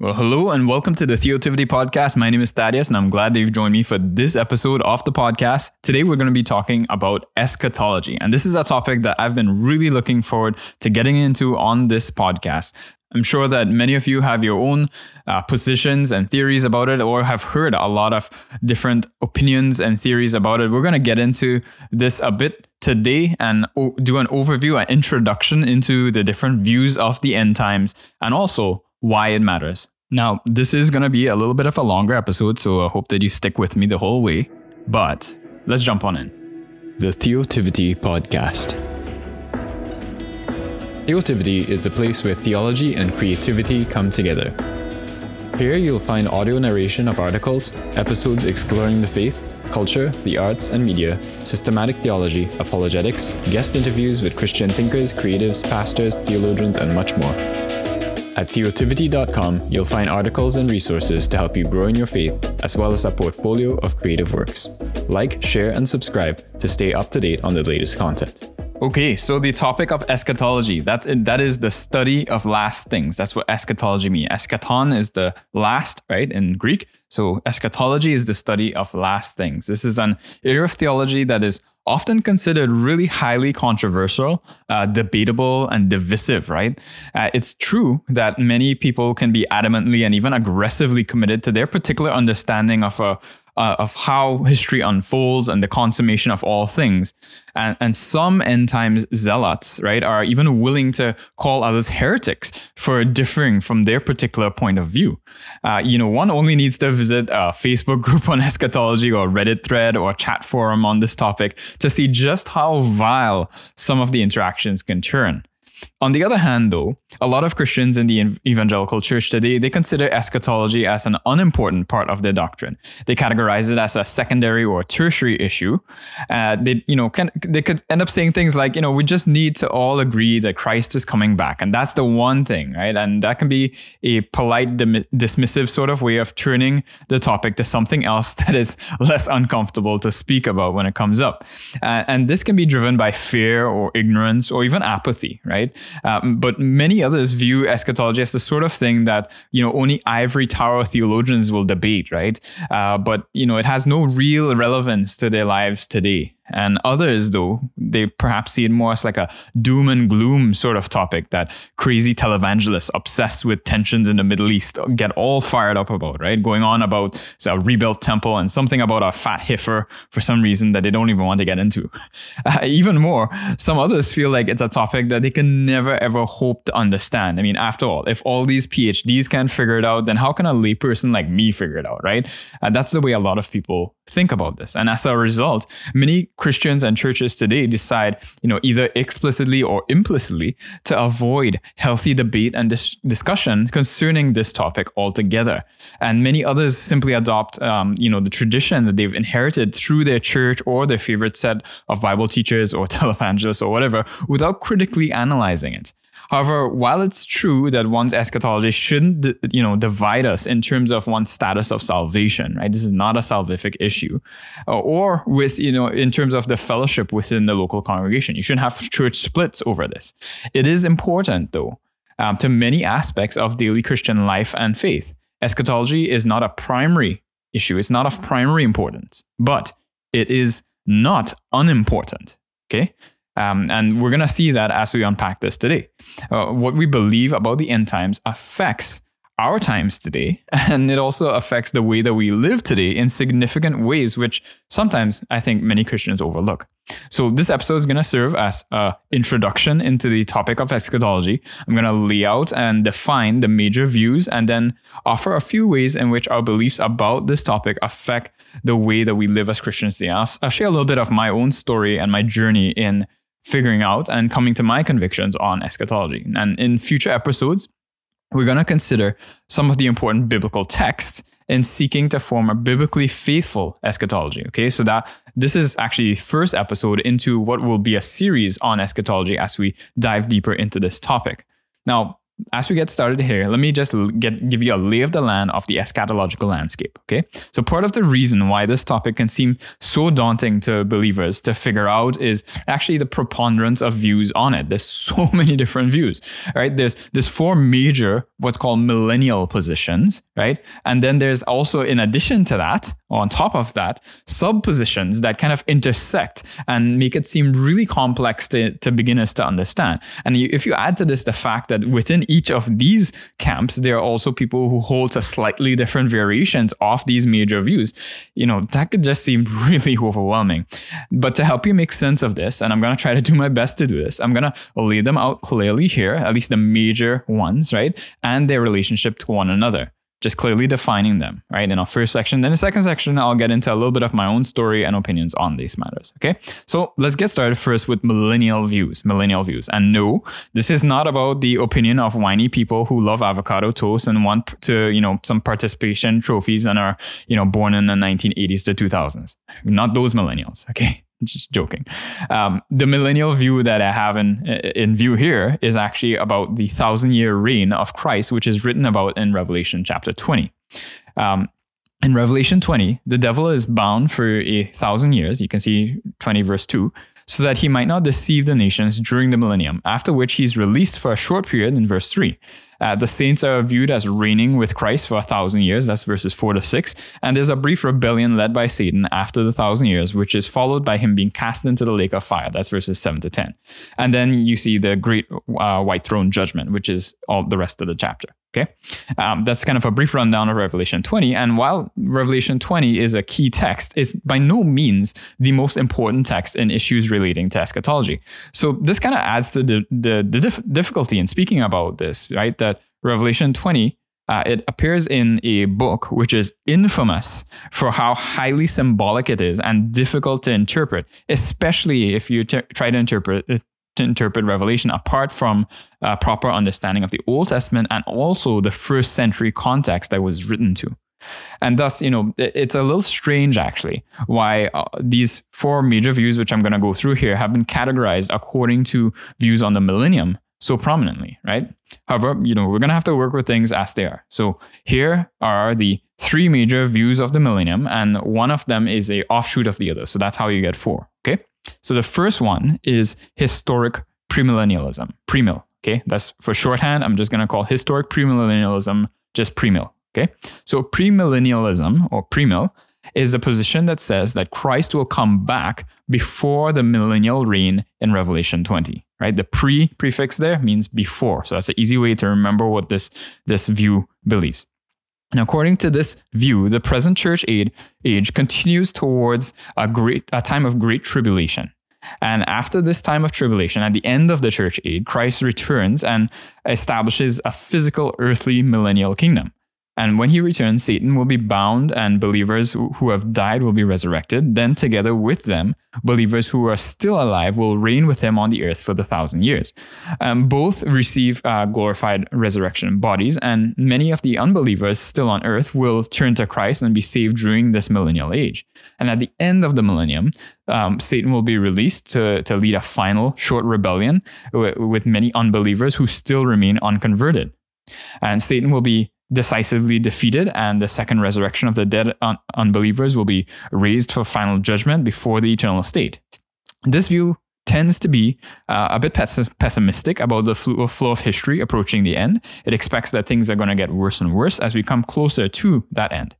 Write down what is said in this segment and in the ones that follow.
Well, hello and welcome to the Theotivity podcast. My name is Thaddeus, and I'm glad that you've joined me for this episode of the podcast. Today, we're going to be talking about eschatology, and this is a topic that I've been really looking forward to getting into on this podcast. I'm sure that many of you have your own uh, positions and theories about it, or have heard a lot of different opinions and theories about it. We're going to get into this a bit today and o- do an overview, an introduction into the different views of the end times, and also why it matters. Now, this is going to be a little bit of a longer episode, so I hope that you stick with me the whole way. But let's jump on in. The Theotivity Podcast. Theotivity is the place where theology and creativity come together. Here you'll find audio narration of articles, episodes exploring the faith, culture, the arts and media, systematic theology, apologetics, guest interviews with Christian thinkers, creatives, pastors, theologians, and much more. At theotivity.com, you'll find articles and resources to help you grow in your faith, as well as a portfolio of creative works. Like, share, and subscribe to stay up to date on the latest content. Okay, so the topic of eschatology, that, that is the study of last things. That's what eschatology means. Eschaton is the last, right, in Greek. So eschatology is the study of last things. This is an area of theology that is often considered really highly controversial, uh, debatable, and divisive, right? Uh, it's true that many people can be adamantly and even aggressively committed to their particular understanding of a uh, of how history unfolds and the consummation of all things. And, and some end times zealots, right, are even willing to call others heretics for differing from their particular point of view. Uh, you know, one only needs to visit a Facebook group on eschatology or Reddit thread or chat forum on this topic to see just how vile some of the interactions can turn. On the other hand, though, a lot of Christians in the evangelical church today, they consider eschatology as an unimportant part of their doctrine. They categorize it as a secondary or tertiary issue. Uh, they, you know, can, they could end up saying things like, you know, we just need to all agree that Christ is coming back. And that's the one thing, right? And that can be a polite, dim- dismissive sort of way of turning the topic to something else that is less uncomfortable to speak about when it comes up. Uh, and this can be driven by fear or ignorance or even apathy, right? Um, but many others view eschatology as the sort of thing that you know only ivory tower theologians will debate, right? Uh, but you know it has no real relevance to their lives today. And others, though, they perhaps see it more as like a doom and gloom sort of topic that crazy televangelists obsessed with tensions in the Middle East get all fired up about, right? Going on about a rebuilt temple and something about a fat heifer for some reason that they don't even want to get into. Uh, even more, some others feel like it's a topic that they can never ever hope to understand. I mean, after all, if all these PhDs can't figure it out, then how can a layperson like me figure it out, right? Uh, that's the way a lot of people think about this. And as a result, many Christians and churches today decide, you know, either explicitly or implicitly to avoid healthy debate and dis- discussion concerning this topic altogether. And many others simply adopt, um, you know, the tradition that they've inherited through their church or their favorite set of Bible teachers or televangelists or whatever without critically analyzing it. However, while it's true that one's eschatology shouldn't, you know, divide us in terms of one's status of salvation, right? This is not a salvific issue, uh, or with, you know, in terms of the fellowship within the local congregation. You shouldn't have church splits over this. It is important, though, um, to many aspects of daily Christian life and faith. Eschatology is not a primary issue. It's not of primary importance, but it is not unimportant. Okay. Um, and we're going to see that as we unpack this today. Uh, what we believe about the end times affects our times today, and it also affects the way that we live today in significant ways, which sometimes I think many Christians overlook. So this episode is going to serve as an introduction into the topic of eschatology. I'm going to lay out and define the major views and then offer a few ways in which our beliefs about this topic affect the way that we live as Christians today. I'll, I'll share a little bit of my own story and my journey in figuring out and coming to my convictions on eschatology. And in future episodes, we're going to consider some of the important biblical texts in seeking to form a biblically faithful eschatology. Okay, so that this is actually the first episode into what will be a series on eschatology as we dive deeper into this topic. Now, as we get started here, let me just get give you a lay of the land of the eschatological landscape. Okay, so part of the reason why this topic can seem so daunting to believers to figure out is actually the preponderance of views on it. There's so many different views, right? There's there's four major what's called millennial positions, right? And then there's also, in addition to that, on top of that, sub positions that kind of intersect and make it seem really complex to, to beginners to understand. And if you add to this the fact that within each of these camps, there are also people who hold to slightly different variations of these major views, you know, that could just seem really overwhelming. But to help you make sense of this, and I'm going to try to do my best to do this, I'm going to lay them out clearly here, at least the major ones, right? And their relationship to one another just clearly defining them, right? In our first section. Then the second section, I'll get into a little bit of my own story and opinions on these matters. Okay. So let's get started first with millennial views. Millennial views. And no, this is not about the opinion of whiny people who love avocado toast and want to, you know, some participation trophies and are, you know, born in the 1980s to 2000s. Not those millennials. Okay just joking. Um, the millennial view that I have in in view here is actually about the thousand year reign of Christ, which is written about in Revelation chapter twenty. Um, in Revelation 20, the devil is bound for a thousand years. You can see 20 verse 2, so that he might not deceive the nations during the millennium, after which he's released for a short period in verse 3. Uh, the saints are viewed as reigning with Christ for a thousand years. That's verses four to six. And there's a brief rebellion led by Satan after the thousand years, which is followed by him being cast into the lake of fire. That's verses seven to 10. And then you see the great uh, white throne judgment, which is all the rest of the chapter. Okay. Um, that's kind of a brief rundown of Revelation 20. And while Revelation 20 is a key text, it's by no means the most important text in issues relating to eschatology. So this kind of adds to the, the, the dif- difficulty in speaking about this, right? That Revelation 20 uh, it appears in a book which is infamous for how highly symbolic it is and difficult to interpret, especially if you try to interpret it to interpret Revelation apart from a proper understanding of the Old Testament and also the first century context that was written to. And thus, you know, it's a little strange actually why uh, these four major views, which I'm going to go through here, have been categorized according to views on the millennium so prominently, right? However, you know, we're going to have to work with things as they are. So here are the three major views of the millennium, and one of them is a offshoot of the other. So that's how you get four, okay? So the first one is historic premillennialism, premill. Okay, that's for shorthand. I'm just going to call historic premillennialism just premill. Okay, so premillennialism or premill is the position that says that Christ will come back before the millennial reign in Revelation 20. Right, the pre prefix there means before, so that's an easy way to remember what this this view believes. And according to this view, the present church age continues towards a great a time of great tribulation. And after this time of tribulation, at the end of the church age, Christ returns and establishes a physical earthly millennial kingdom. And when he returns, Satan will be bound, and believers who have died will be resurrected. Then, together with them, believers who are still alive will reign with him on the earth for the thousand years. Um, both receive uh, glorified resurrection bodies, and many of the unbelievers still on earth will turn to Christ and be saved during this millennial age. And at the end of the millennium, um, Satan will be released to, to lead a final short rebellion with many unbelievers who still remain unconverted. And Satan will be decisively defeated, and the second resurrection of the dead un- unbelievers will be raised for final judgment before the eternal state. This view tends to be uh, a bit pess- pessimistic about the flow of history approaching the end. It expects that things are going to get worse and worse as we come closer to that end.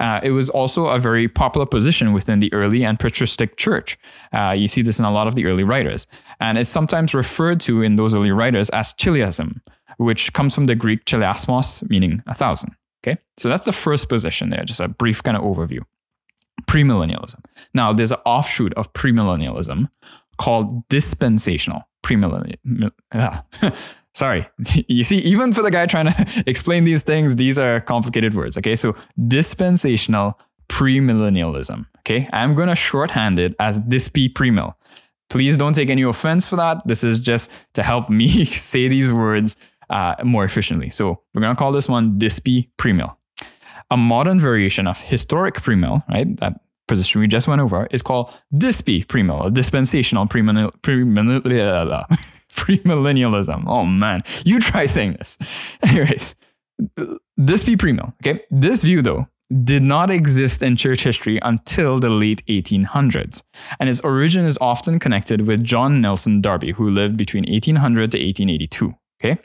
Uh, it was also a very popular position within the early and patristic church. Uh, you see this in a lot of the early writers. And it's sometimes referred to in those early writers as chiliasm, which comes from the Greek chiliasmos, meaning a thousand. Okay, so that's the first position there, just a brief kind of overview. Premillennialism. Now, there's an offshoot of premillennialism called dispensational premillennial. Ah, sorry. You see, even for the guy trying to explain these things, these are complicated words. Okay, so dispensational premillennialism. Okay, I'm going to shorthand it as disp premill. Please don't take any offense for that. This is just to help me say these words uh, more efficiently. So we're going to call this one Disp premill. A modern variation of historic premill, right? That position we just went over is called Disp premill, a dispensational premill. premill premillennialism. Oh man, you try saying this. Anyways, be premill. Okay, this view though did not exist in church history until the late 1800s, and its origin is often connected with John Nelson Darby, who lived between 1800 to 1882. Okay,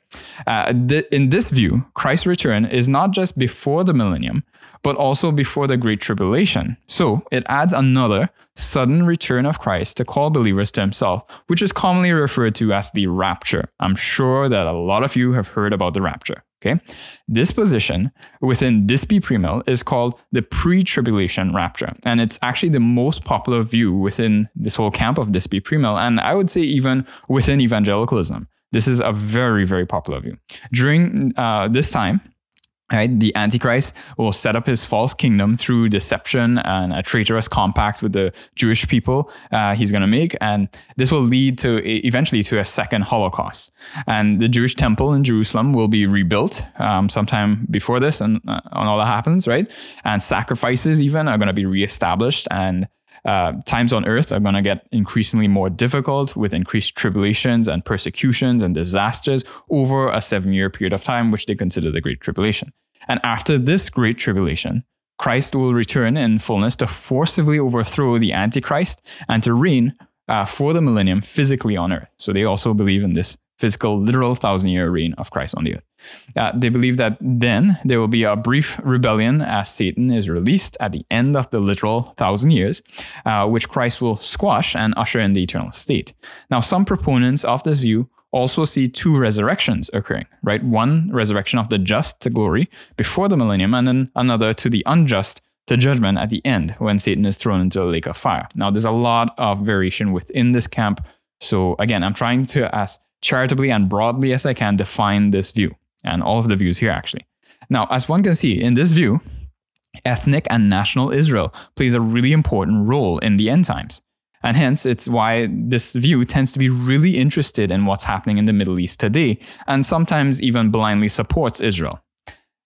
uh, th- in this view, Christ's return is not just before the millennium, but also before the Great Tribulation. So it adds another sudden return of Christ to call believers to himself, which is commonly referred to as the rapture. I'm sure that a lot of you have heard about the rapture. Okay. This position within Dispy Premill is called the pre tribulation rapture. And it's actually the most popular view within this whole camp of Dispy Premill. And I would say even within evangelicalism. This is a very, very popular view. During uh, this time, Right, the Antichrist will set up his false kingdom through deception and a traitorous compact with the Jewish people uh, he's going to make, and this will lead to eventually to a second Holocaust. And the Jewish temple in Jerusalem will be rebuilt um, sometime before this, and, uh, and all that happens, right? And sacrifices even are going to be reestablished, and uh, times on earth are going to get increasingly more difficult with increased tribulations and persecutions and disasters over a seven year period of time, which they consider the Great Tribulation. And after this Great Tribulation, Christ will return in fullness to forcibly overthrow the Antichrist and to reign uh, for the millennium physically on earth. So they also believe in this physical, literal thousand year reign of Christ on the earth. Uh, they believe that then there will be a brief rebellion as Satan is released at the end of the literal thousand years, uh, which Christ will squash and usher in the eternal state. Now, some proponents of this view also see two resurrections occurring, right? One resurrection of the just to glory before the millennium, and then another to the unjust to judgment at the end when Satan is thrown into a lake of fire. Now, there's a lot of variation within this camp. So, again, I'm trying to, as charitably and broadly as I can, define this view and all of the views here actually. Now, as one can see in this view, ethnic and national Israel plays a really important role in the end times. And hence, it's why this view tends to be really interested in what's happening in the Middle East today, and sometimes even blindly supports Israel.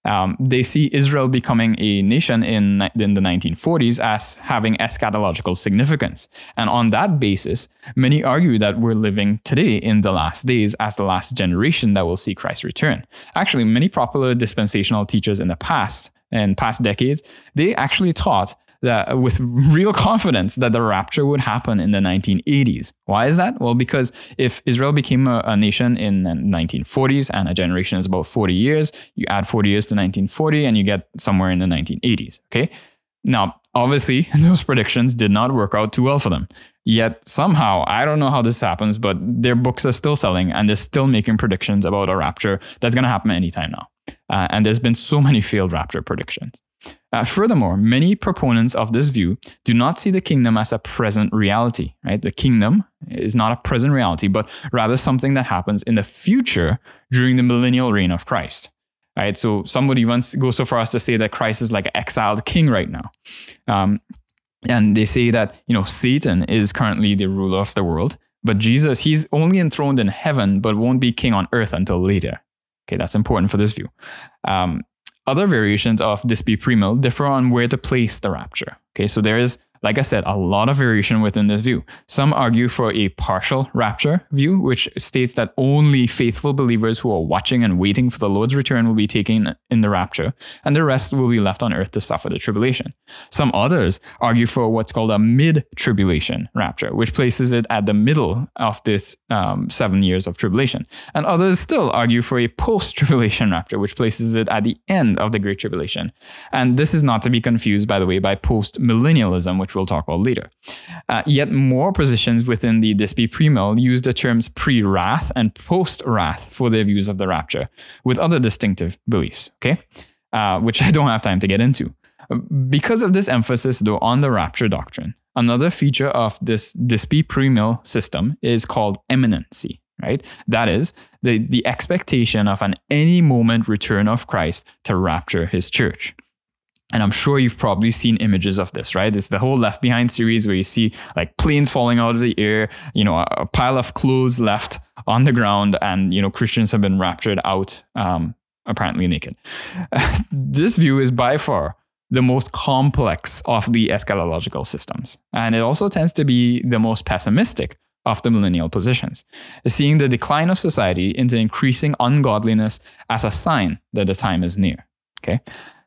Um, they see Israel becoming a nation in, in the 1940s as having eschatological significance. And on that basis, many argue that we're living today in the last days as the last generation that will see Christ return. Actually, many popular dispensational teachers in the past, in past decades, they actually taught that with real confidence that the rapture would happen in the 1980s. Why is that? Well, because if Israel became a, a, nation in the 1940s and a generation is about 40 years, you add 40 years to 1940 and you get somewhere in the 1980s. Okay. Now, obviously, those predictions did not work out too well for them. Yet somehow, I don't know how this happens, but their books are still selling and they're still making predictions about a rapture that's going to happen anytime now. Uh, and there's been so many failed rapture predictions. Uh, furthermore, many proponents of this view do not see the kingdom as a present reality, right? The kingdom is not a present reality, but rather something that happens in the future during the millennial reign of Christ. Right? So some would even go so far as to say that Christ is like an exiled king right now. Um, and they say that, you know, Satan is currently the ruler of the world, but Jesus, he's only enthroned in heaven, but won't be king on earth until later. Okay, that's important for this view. Um, other variations of this be premill differ on where to place the rapture. Okay, so there is like I said, a lot of variation within this view. Some argue for a partial rapture view, which states that only faithful believers who are watching and waiting for the Lord's return will be taken in the rapture, and the rest will be left on earth to suffer the tribulation. Some others argue for what's called a mid tribulation rapture, which places it at the middle of this um, seven years of tribulation. And others still argue for a post tribulation rapture, which places it at the end of the Great Tribulation. And this is not to be confused, by the way, by post millennialism, which which we'll talk about later. Uh, yet more positions within the Dispy premill use the terms pre wrath and post wrath for their views of the rapture, with other distinctive beliefs, okay? Uh, which I don't have time to get into. Because of this emphasis, though, on the rapture doctrine, another feature of this Dispy premill system is called imminency, right? That is the, the expectation of an any moment return of Christ to rapture his church. And I'm sure you've probably seen images of this, right? It's the whole Left Behind series where you see like planes falling out of the air, you know, a, pile of clothes left on the ground, and you know Christians have been raptured out, um, apparently naked. this view is by far the most complex of the eschatological systems, and it also tends to be the most pessimistic of the millennial positions, seeing the decline of society into increasing ungodliness as a sign that the time is near. Okay,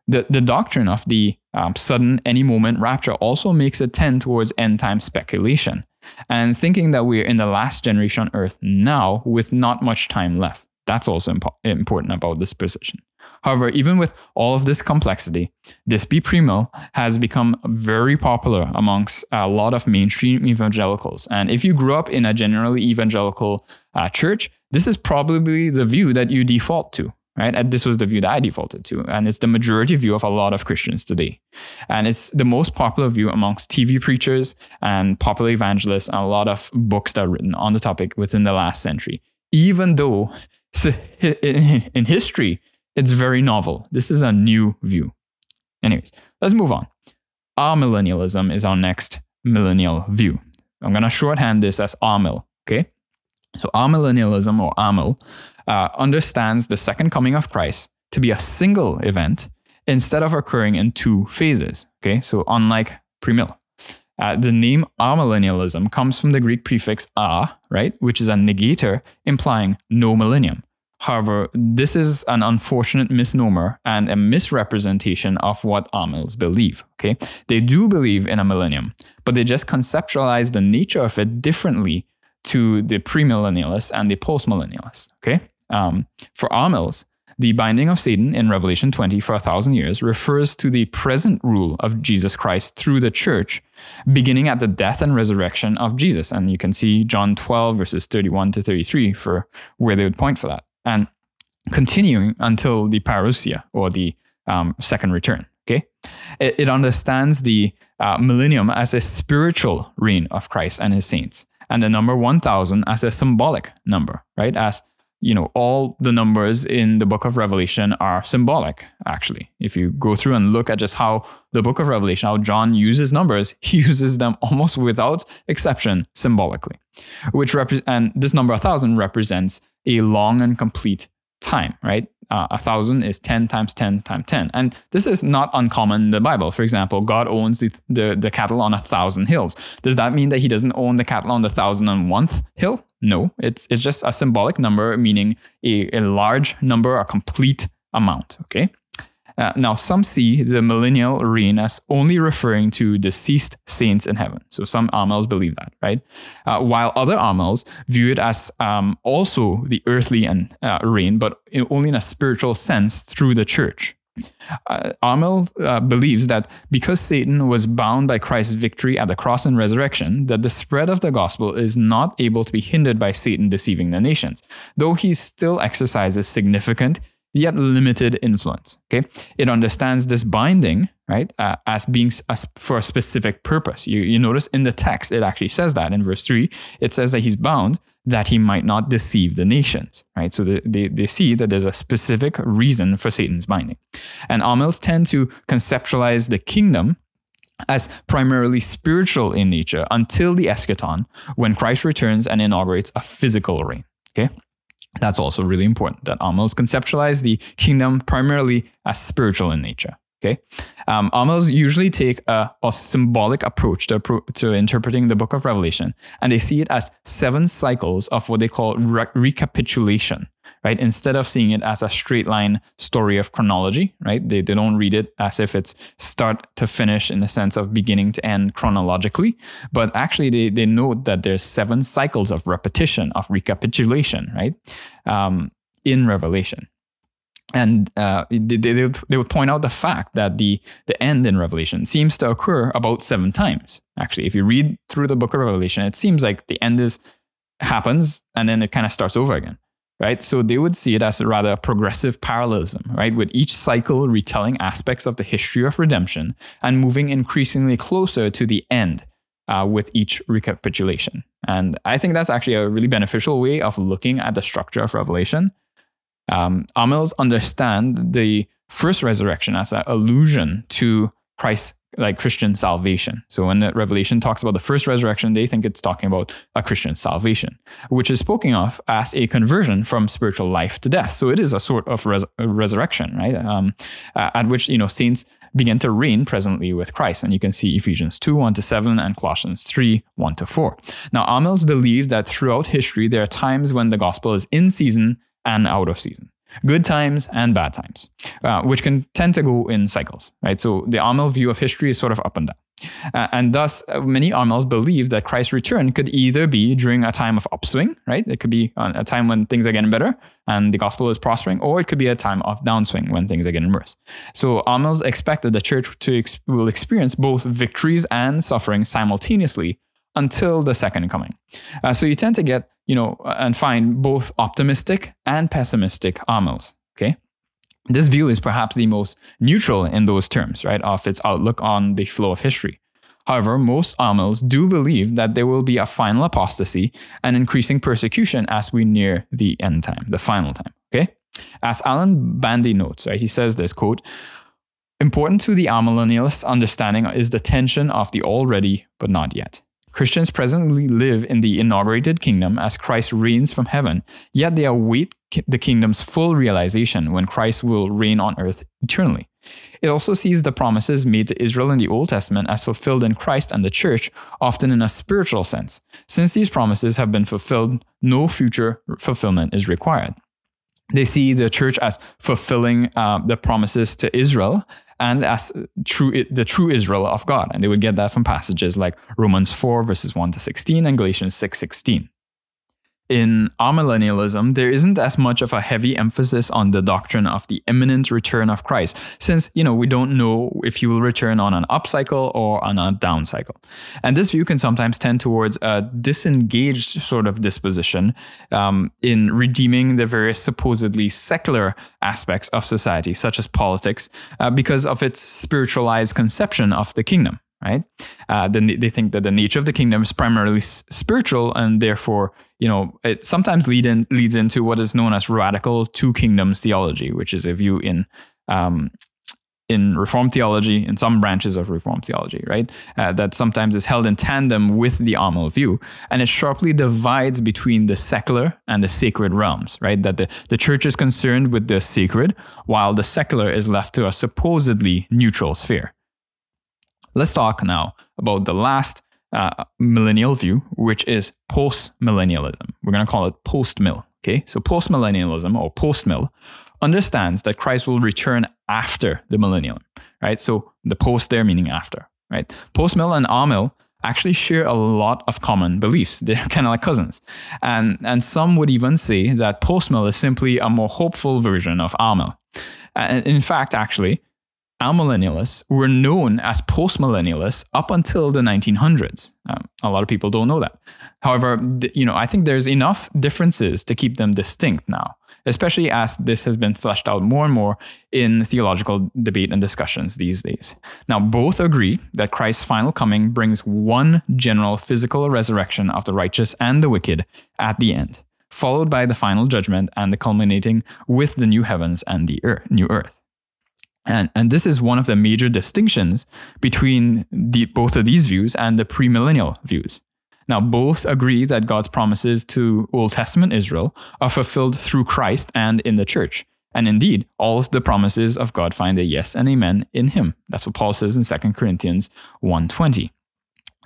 the the doctrine of the um, sudden any moment rapture also makes a tend towards end time speculation and thinking that we're in the last generation on Earth now with not much time left. That's also impo- important about this position. However, even with all of this complexity, Dispy Premill has become very popular amongst a lot of mainstream evangelicals. And if you grew up in a generally evangelical uh, church, this is probably the view that you default to right? And this was the view that I defaulted to. And it's the majority view of a lot of Christians today. And it's the most popular view amongst TV preachers and popular evangelists and a lot of books that are written on the topic within the last century. Even though in history, it's very novel. This is a new view. Anyways, let's move on. Amillennialism is our next millennial view. I'm going to shorthand this as Amil, okay? So amillennialism or Amil uh, understands the second coming of Christ to be a single event instead of occurring in two phases. Okay, so unlike premill, uh, the name amillennialism comes from the Greek prefix a, right, which is a negator implying no millennium. However, this is an unfortunate misnomer and a misrepresentation of what Amils believe. Okay, they do believe in a millennium, but they just conceptualize the nature of it differently to the premillennialists and the postmillennialists. Okay, um, for Amils, the binding of Satan in Revelation 20 for a thousand years refers to the present rule of Jesus Christ through the church, beginning at the death and resurrection of Jesus. And you can see John 12, verses 31 to 33 for where they would point for that. And continuing until the parousia or the um, second return. Okay, it, it understands the uh, millennium as a spiritual reign of Christ and his saints, and the number 1000 as a symbolic number, right? As you know, all the numbers in the book of Revelation are symbolic, actually. If you go through and look at just how the book of Revelation, how John uses numbers, he uses them almost without exception symbolically, which repre- and this number 1000 represents a long and complete time, right? Uh, a thousand is 10 times 10 times 10. And this is not uncommon in the Bible. For example, God owns the, the, the cattle on a thousand hills. Does that mean that he doesn't own the cattle on the thousand and one hill? No, it's, it's just a symbolic number, meaning a, a large number, a complete amount, okay? Uh, now, some see the millennial reign as only referring to deceased saints in heaven. So some Amils believe that, right? Uh, while other Amils view it as um, also the earthly and uh, reign, but in, only in a spiritual sense through the church. Uh, Amil uh, believes that because Satan was bound by Christ's victory at the cross and resurrection, that the spread of the gospel is not able to be hindered by Satan deceiving the nations, though he still exercises significant yet limited influence. Okay, it understands this binding right uh, as being for a specific purpose. You you notice in the text it actually says that in verse three it says that he's bound that he might not deceive the nations. Right, so the, they they see that there's a specific reason for Satan's binding, and Amils tend to conceptualize the kingdom as primarily spiritual in nature until the eschaton when Christ returns and inaugurates a physical reign. Okay. That's also really important that Amils conceptualize the kingdom primarily as spiritual in nature. Okay, um, Amils usually take a, a symbolic approach to, to interpreting the book of Revelation, and they see it as seven cycles of what they call re- recapitulation right? Instead of seeing it as a straight line story of chronology, right? They, they don't read it as if it's start to finish in the sense of beginning to end chronologically, but actually they, they note that there's seven cycles of repetition, of recapitulation, right? Um, in Revelation. And uh, they, they, they would point out the fact that the, the end in Revelation seems to occur about seven times. Actually, if you read through the book of Revelation, it seems like the end is happens and then it kind of starts over again right? So they would see it as a rather progressive parallelism, right? With each cycle retelling aspects of the history of redemption and moving increasingly closer to the end uh, with each recapitulation. And I think that's actually a really beneficial way of looking at the structure of Revelation. Um, Amils understand the first resurrection as an allusion to Christ's like Christian salvation. So when the Revelation talks about the first resurrection, they think it's talking about a Christian salvation, which is spoken of as a conversion from spiritual life to death. So it is a sort of res- resurrection, right? Um, uh, at which you know saints begin to reign presently with Christ. And you can see Ephesians 2, 1 to 7, and Colossians 3, 1 to 4. Now, Amils believe that throughout history, there are times when the gospel is in season and out of season good times and bad times, uh, which can tend to go in cycles, right? So the Amil view of history is sort of up and down. Uh, and thus, uh, many Amils believe that Christ's return could either be during a time of upswing, right? It could be a time when things are getting better and the gospel is prospering, or it could be a time of downswing when things are getting worse. So Amils expect that the church to ex- will experience both victories and suffering simultaneously until the second coming. Uh, so you tend to get, you know, and find both optimistic and pessimistic Amils. Okay. This view is perhaps the most neutral in those terms, right, of its outlook on the flow of history. However, most Amils do believe that there will be a final apostasy and increasing persecution as we near the end time, the final time. Okay? As Alan Bandy notes, right, he says this quote, important to the amillennialist understanding is the tension of the already but not yet. Christians presently live in the inaugurated kingdom as Christ reigns from heaven, yet they await the kingdom's full realization when Christ will reign on earth eternally. It also sees the promises made to Israel in the Old Testament as fulfilled in Christ and the church, often in a spiritual sense. Since these promises have been fulfilled, no future fulfillment is required. They see the church as fulfilling uh, the promises to Israel and as true the true Israel of God. And they would get that from passages like Romans 4 verses 1 to 16 and Galatians 6 16 in amillennialism, there isn't as much of a heavy emphasis on the doctrine of the imminent return of Christ, since you know we don't know if he will return on an upcycle or on a down cycle. And this view can sometimes tend towards a disengaged sort of disposition um, in redeeming the various supposedly secular aspects of society, such as politics, uh, because of its spiritualized conception of the kingdom right? Uh, then they think that the nature of the kingdom is primarily spiritual, and therefore, you know, it sometimes lead in, leads into what is known as radical two kingdoms theology, which is a view in um, in Reformed theology, in some branches of Reformed theology, right? Uh, that sometimes is held in tandem with the Amil view, and it sharply divides between the secular and the sacred realms, right? That the, the church is concerned with the sacred, while the secular is left to a supposedly neutral sphere. Let's talk now about the last uh, millennial view, which is post millennialism. We're going to call it post mill. Okay, so post millennialism or post mill understands that Christ will return after the millennium, right? So the post there meaning after, right? Post mill and amil actually share a lot of common beliefs. They're kind of like cousins. And, and some would even say that post mill is simply a more hopeful version of amil. And in fact, actually, amillennialists were known as postmillennialists up until the 1900s. Um, a lot of people don't know that. However, th- you know, I think there's enough differences to keep them distinct now, especially as this has been fleshed out more and more in theological debate and discussions these days. Now, both agree that Christ's final coming brings one general physical resurrection of the righteous and the wicked at the end, followed by the final judgment and the culminating with the new heavens and the earth, new earth. And, and this is one of the major distinctions between the, both of these views and the premillennial views. Now, both agree that God's promises to Old Testament Israel are fulfilled through Christ and in the church. And indeed, all of the promises of God find a yes and amen in him. That's what Paul says in 2 Corinthians 1:20.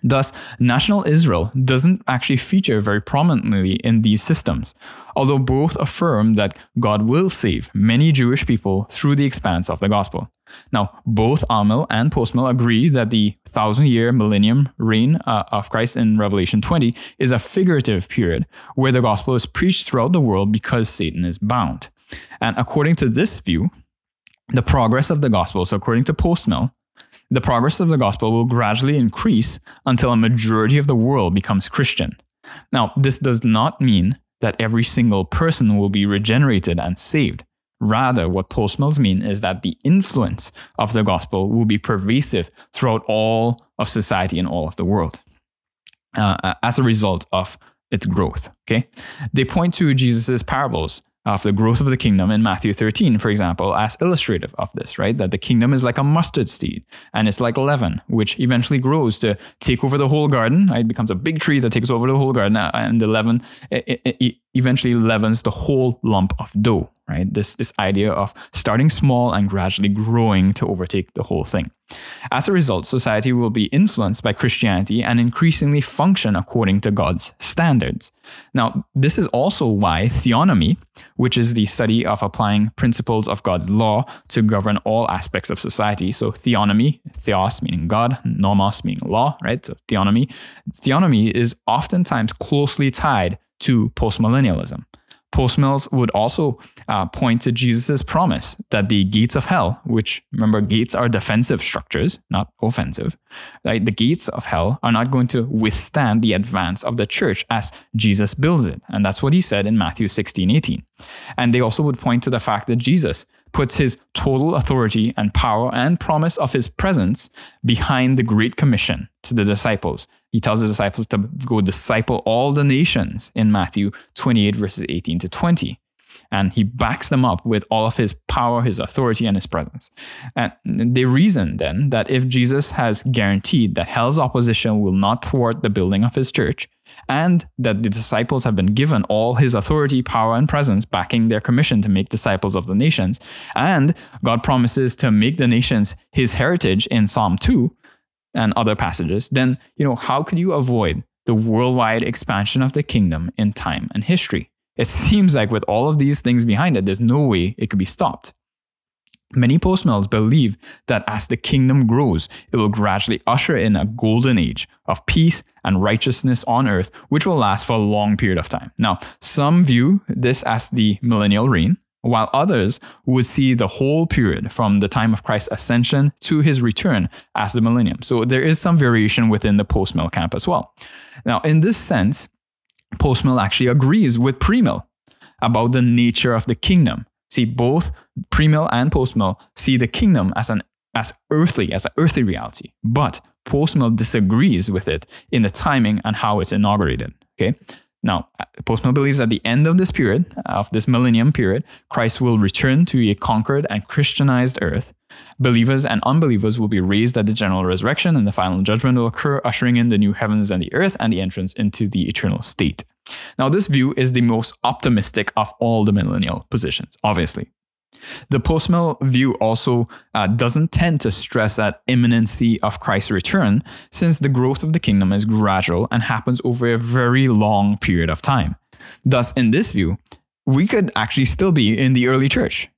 Thus, national Israel doesn't actually feature very prominently in these systems, although both affirm that God will save many Jewish people through the expanse of the gospel. Now, both Amil and Postmill agree that the thousand year millennium reign uh, of Christ in Revelation 20 is a figurative period where the gospel is preached throughout the world because Satan is bound. And according to this view, the progress of the gospel, so according to Postmill, the progress of the gospel will gradually increase until a majority of the world becomes Christian. Now, this does not mean that every single person will be regenerated and saved. Rather, what postmills mean is that the influence of the gospel will be pervasive throughout all of society and all of the world uh, as a result of its growth. Okay, they point to Jesus' parables of the growth of the kingdom in Matthew 13, for example, as illustrative of this, right? That the kingdom is like a mustard seed and it's like leaven, which eventually grows to take over the whole garden. Right? It becomes a big tree that takes over the whole garden, uh, and the leaven it, it eventually leavens the whole lump of dough, right? This, this idea of starting small and gradually growing to overtake the whole thing. As a result, society will be influenced by Christianity and increasingly function according to God's standards. Now, this is also why theonomy, which is the study of applying principles of God's law to govern all aspects of society, so theonomy, theos meaning God, nomos meaning law, right? So theonomy, theonomy is oftentimes closely tied to postmillennialism. Postmills would also uh, point to Jesus' promise that the gates of hell, which remember, gates are defensive structures, not offensive, right? The gates of hell are not going to withstand the advance of the church as Jesus builds it. And that's what he said in Matthew 16, 18. And they also would point to the fact that Jesus puts his total authority and power and promise of his presence behind the Great Commission to the disciples. He tells the disciples to go disciple all the nations in Matthew 28, verses 18 to 20. And he backs them up with all of his power, his authority, and his presence. And they reason then that if Jesus has guaranteed that hell's opposition will not thwart the building of his church, and that the disciples have been given all his authority, power, and presence, backing their commission to make disciples of the nations. And God promises to make the nations his heritage in Psalm 2 and other passages. Then, you know, how could you avoid the worldwide expansion of the kingdom in time and history? It seems like with all of these things behind it, there's no way it could be stopped. Many postmills believe that as the kingdom grows, it will gradually usher in a golden age of peace and righteousness on earth, which will last for a long period of time. Now, some view this as the millennial reign, while others would see the whole period from the time of Christ's ascension to his return as the millennium. So there is some variation within the postmill camp as well. Now, in this sense, postmill actually agrees with premill about the nature of the kingdom See, both premill and postmill see the kingdom as an as earthly, as an earthly reality, but postmill disagrees with it in the timing and how it's inaugurated. Okay. Now, uh, postmill believes at the end of this period, of this millennium period, Christ will return to a conquered and Christianized earth. Believers and unbelievers will be raised at the general resurrection, and the final judgment will occur, ushering in the new heavens and the earth and the entrance into the eternal state. Now, this view is the most optimistic of all the millennial positions, obviously. The postmill view also uh, doesn't tend to stress that imminency of Christ's return, since the growth of the kingdom is gradual and happens over a very long period of time. Thus, in this view, we could actually still be in the early church.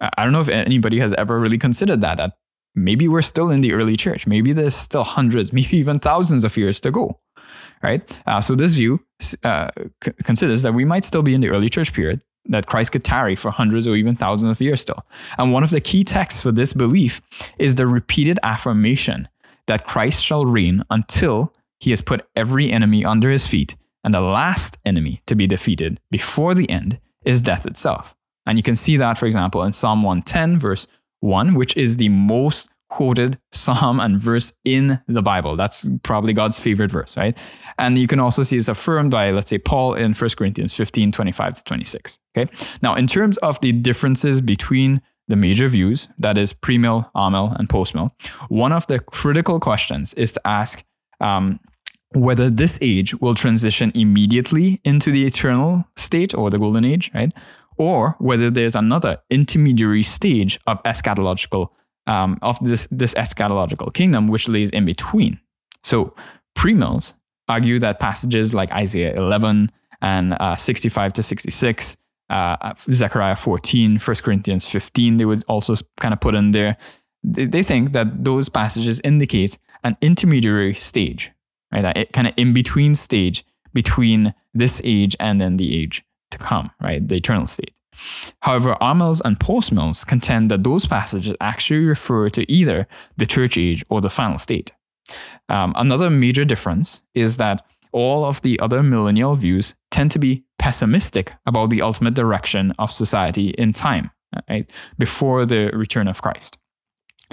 I don't know if anybody has ever really considered that, that maybe we're still in the early church. Maybe there's still hundreds, maybe even thousands of years to go right? Uh, so this view uh, c- considers that we might still be in the early church period, that Christ could tarry for hundreds or even thousands of years still. And one of the key texts for this belief is the repeated affirmation that Christ shall reign until he has put every enemy under his feet, and the last enemy to be defeated before the end is death itself. And you can see that, for example, in Psalm 110, verse 1, which is the most quoted psalm and verse in the Bible. That's probably God's favorite verse, right? And you can also see it's affirmed by, let's say, Paul in 1 Corinthians 15, 25 to 26. Okay. Now, in terms of the differences between the major views, that is pre-mill, amill, and post-mill, one of the critical questions is to ask um, whether this age will transition immediately into the eternal state or the golden age, right? Or whether there's another intermediary stage of eschatological um, of this, this eschatological kingdom, which lays in between. So, premills argue that passages like Isaiah 11 and uh, 65 to 66, uh, Zechariah 14, 1 Corinthians 15, they would also kind of put in there. They, they think that those passages indicate an intermediary stage, right? A kind of in between stage between this age and then the age to come, right? The eternal state. However, amills and postmills contend that those passages actually refer to either the church age or the final state. Um, another major difference is that all of the other millennial views tend to be pessimistic about the ultimate direction of society in time, right, before the return of Christ.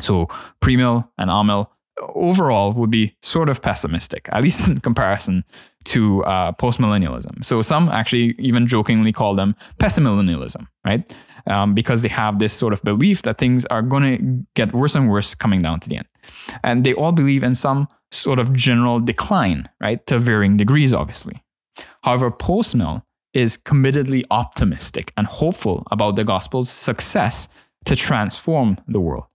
So, premill and amill overall would be sort of pessimistic, at least in comparison to uh, postmillennialism. So some actually even jokingly call them pessimillennialism, right? Um, because they have this sort of belief that things are going to get worse and worse coming down to the end. And they all believe in some sort of general decline, right? To varying degrees, obviously. However, postmill is committedly optimistic and hopeful about the gospel's success to transform the world.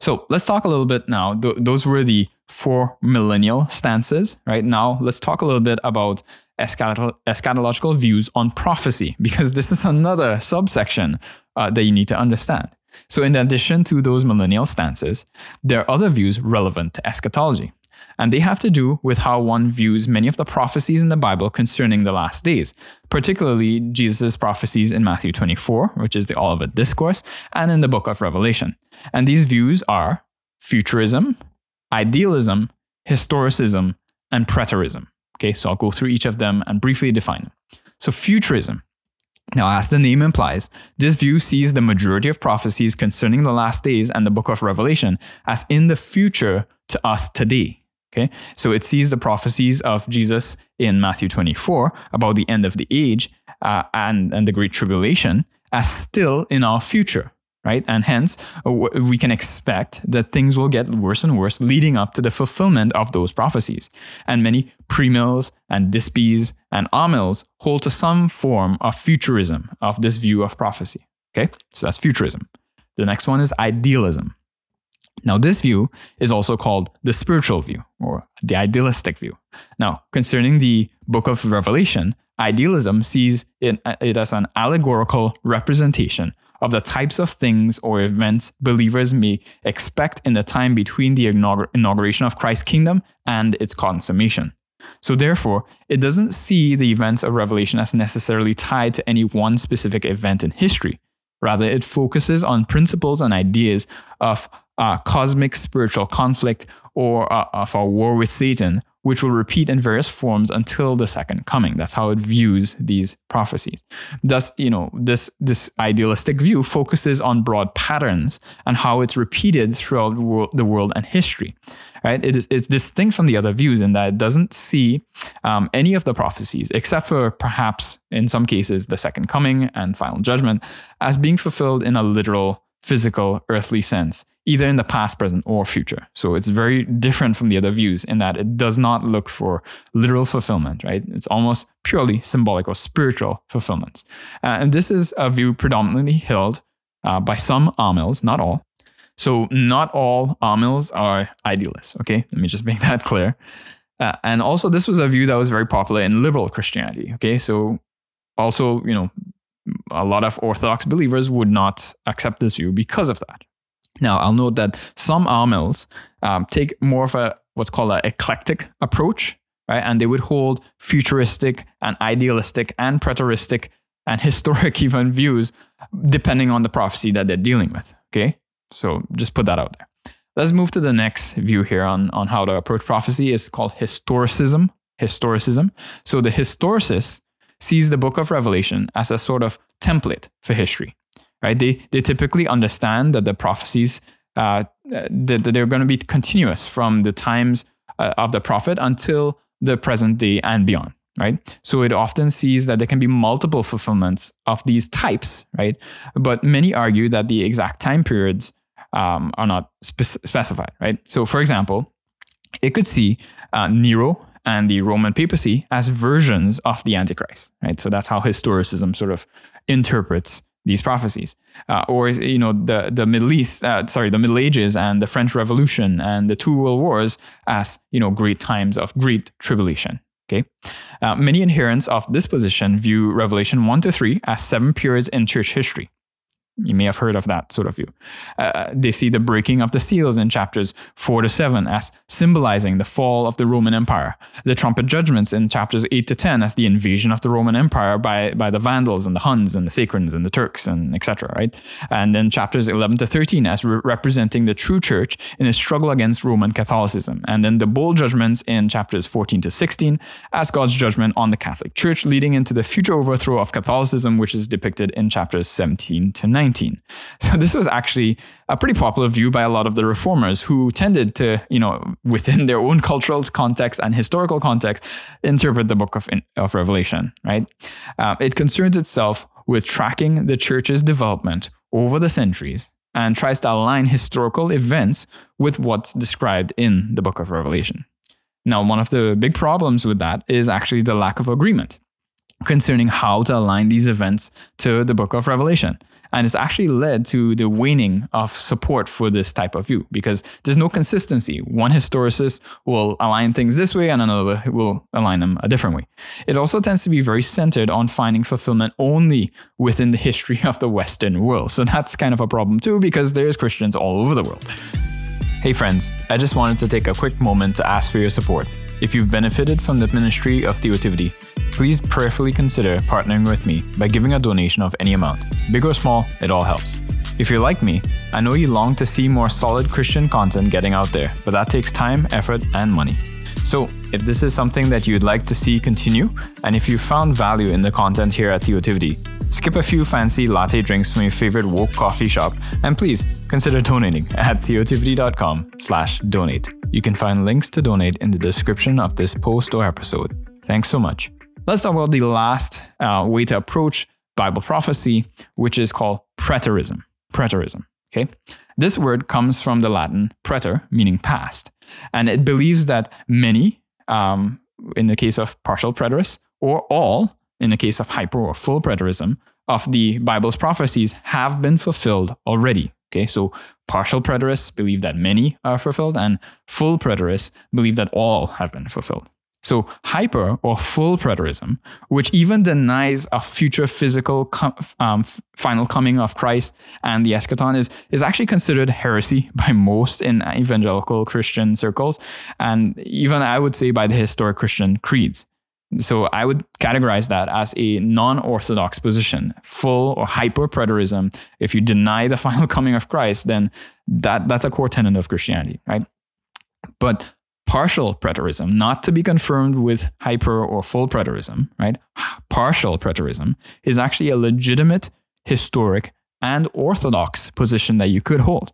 So let's talk a little bit now. Th- those were the four millennial stances, right? Now let's talk a little bit about eschatological views on prophecy, because this is another subsection uh, that you need to understand. So, in addition to those millennial stances, there are other views relevant to eschatology. And they have to do with how one views many of the prophecies in the Bible concerning the last days, particularly Jesus' prophecies in Matthew 24, which is the Olivet Discourse, and in the book of Revelation. And these views are futurism, idealism, historicism, and preterism. Okay, so I'll go through each of them and briefly define them. So, futurism now, as the name implies, this view sees the majority of prophecies concerning the last days and the book of Revelation as in the future to us today. Okay, so it sees the prophecies of Jesus in Matthew 24 about the end of the age uh, and, and the Great Tribulation as still in our future right? And hence, uh, we can expect that things will get worse and worse leading up to the fulfillment of those prophecies. And many premills and dispies and amills hold to some form of futurism of this view of prophecy. Okay, so that's futurism. The next one is idealism. Now, this view is also called the spiritual view or the idealistic view. Now, concerning the book of Revelation, idealism sees it, uh, it as an allegorical representation of the types of things or events believers may expect in the time between the inauguration of Christ's kingdom and its consummation. So, therefore, it doesn't see the events of Revelation as necessarily tied to any one specific event in history. Rather, it focuses on principles and ideas of uh, cosmic spiritual conflict or uh, of a war with Satan, which will repeat in various forms until the second coming. That's how it views these prophecies. Thus, you know, this, this idealistic view focuses on broad patterns and how it's repeated throughout the world and history. Right? It is, it's distinct from the other views in that it doesn't see um, any of the prophecies, except for perhaps in some cases the second coming and final judgment, as being fulfilled in a literal, physical, earthly sense either in the past, present, or future. So it's very different from the other views in that it does not look for literal fulfillment, right? It's almost purely symbolic or spiritual fulfillments. Uh, and this is a view predominantly held uh, by some amils, not all. So not all amils are idealists, okay? Let me just make that clear. Uh, and also, this was a view that was very popular in liberal Christianity, okay? So also, you know, a lot of Orthodox believers would not accept this view because of that. Now, I'll note that some amils um, take more of a what's called an eclectic approach, right? And they would hold futuristic and idealistic and preteristic and historic even views depending on the prophecy that they're dealing with. Okay, so just put that out there. Let's move to the next view here on, on how to approach prophecy. It's called historicism. Historicism. So the historicist sees the book of Revelation as a sort of template for history right? They they typically understand that the prophecies uh, that, that they're going to be continuous from the times uh, of the prophet until the present day and beyond, right? So it often sees that there can be multiple fulfillments of these types, right? But many argue that the exact time periods um, are not spe- specified, right? So, for example, it could see uh, Nero and the Roman papacy as versions of the Antichrist, right? So that's how historicism sort of interprets these prophecies, uh, or you know the the Middle East, uh, sorry, the Middle Ages and the French Revolution and the two World Wars as you know great times of great tribulation. Okay, uh, many adherents of this position view Revelation one to three as seven periods in church history. You may have heard of that sort of view. Uh, they see the breaking of the seals in chapters 4 to 7 as symbolizing the fall of the Roman Empire, the trumpet judgments in chapters 8 to 10 as the invasion of the Roman Empire by, by the Vandals and the Huns and the Saracens and the Turks and etc. Right, and then chapters 11 to 13 as re- representing the true church in a struggle against Roman Catholicism, and then the bowl judgments in chapters 14 to 16 as God's judgment on the Catholic Church, leading into the future overthrow of Catholicism, which is depicted in chapters 17 to 19. So this was actually a pretty popular view by a lot of the reformers who tended to, you know, within their own cultural context and historical context, interpret the book of, of Revelation, right? Uh, it concerns itself with tracking the church's development over the centuries and tries to align historical events with what's described in the book of Revelation. Now, one of the big problems with that is actually the lack of agreement. concerning how to align these events to the book of Revelation. And it's actually led to the waning of support for this type of view because there's no consistency. One historicist will align things this way and another will align them a different way. It also tends to be very centered on finding fulfillment only within the history of the Western world. So that's kind of a problem too because there's Christians all over the world. Hey friends, I just wanted to take a quick moment to ask for your support. If you've benefited from the ministry of Theotivity, please prayerfully consider partnering with me by giving a donation of any amount. Big or small, it all helps. If you're like me, I know you long to see more solid Christian content getting out there, but that takes time, effort, and money. So, if this is something that you'd like to see continue, and if you found value in the content here at Theotivity, skip a few fancy latte drinks from your favorite woke coffee shop, and please consider donating at theotivity.com slash donate. You can find links to donate in the description of this post or episode. Thanks so much. Let's talk about the last uh, way to approach Bible prophecy, which is called preterism. Preterism. Okay. This word comes from the Latin preter, meaning past, and it believes that many, um, in the case of partial preterists, or all, in the case of hyper or full preterism, of the Bible's prophecies have been fulfilled already. Okay, so partial preterists believe that many are fulfilled, and full preterists believe that all have been fulfilled. So, hyper or full preterism, which even denies a future physical com- um, final coming of Christ and the eschaton, is, is actually considered heresy by most in evangelical Christian circles, and even I would say by the historic Christian creeds. So I would categorize that as a non-orthodox position, full or hyper preterism. If you deny the final coming of Christ, then that that's a core tenet of Christianity, right? But partial preterism, not to be confirmed with hyper or full preterism, right? Partial preterism is actually a legitimate historic and orthodox position that you could hold.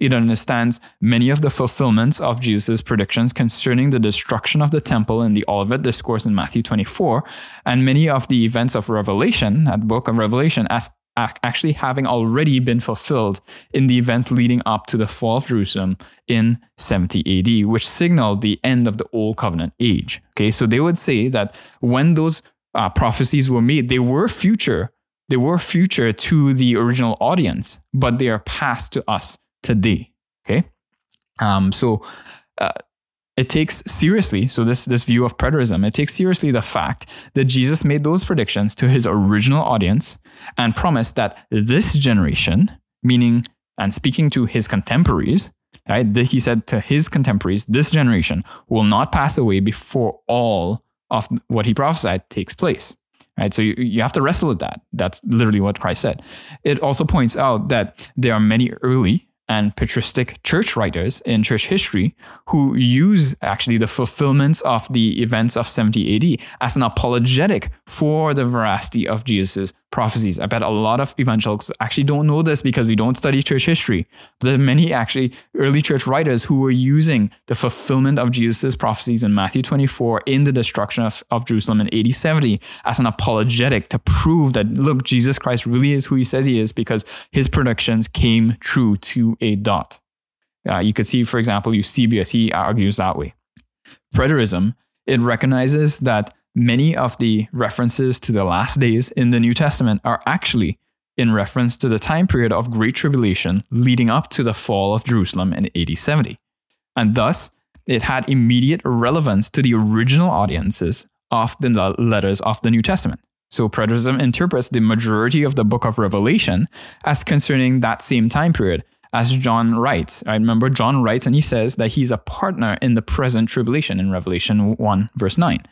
It understands many of the fulfillments of Jesus' predictions concerning the destruction of the temple in the Olivet Discourse in Matthew 24, and many of the events of Revelation, that book of Revelation, as actually having already been fulfilled in the event leading up to the fall of Jerusalem in 70 AD, which signaled the end of the Old Covenant age. Okay, so they would say that when those uh, prophecies were made, they were future they were future to the original audience, but they are past to us today. Okay. Um, so uh, it takes seriously, so this, this view of preterism, it takes seriously the fact that Jesus made those predictions to his original audience and promised that this generation, meaning and speaking to his contemporaries, right? He said to his contemporaries, this generation will not pass away before all of what he prophesied takes place right? So you, you have to wrestle with that. That's literally what Christ said. It also points out that there are many early and patristic church writers in church history who use actually the fulfillments of the events of 70 AD as an apologetic for the veracity of Jesus' prophecies. I bet a lot of evangelicals actually don't know this because we don't study church history. There are many actually early church writers who were using the fulfillment of Jesus' prophecies in Matthew 24 in the destruction of, of Jerusalem in AD 70 as an apologetic to prove that, look, Jesus Christ really is who he says he is because his predictions came true to a dot. Uh, you could see, for example, Eusebius, he argues that way. Preterism, it recognizes that many of the references to the last days in the New Testament are actually in reference to the time period of Great Tribulation leading up to the fall of Jerusalem in AD 70. And thus, it had immediate relevance to the original audiences of the letters of the New Testament. So, preterism interprets the majority of the book of Revelation as concerning that same time period, as John writes. I remember John writes and he says that he's a partner in the present tribulation in Revelation 1, verse 9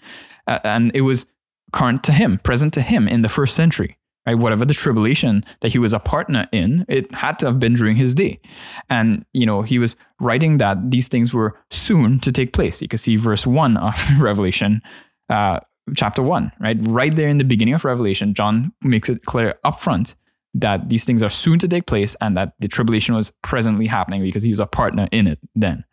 and it was current to him, present to him in the first century. Right, whatever the tribulation that he was a partner in, it had to have been during his day, and you know he was writing that these things were soon to take place. You can see verse one of Revelation, uh, chapter one, right, right there in the beginning of Revelation. John makes it clear upfront that these things are soon to take place and that the tribulation was presently happening because he was a partner in it then.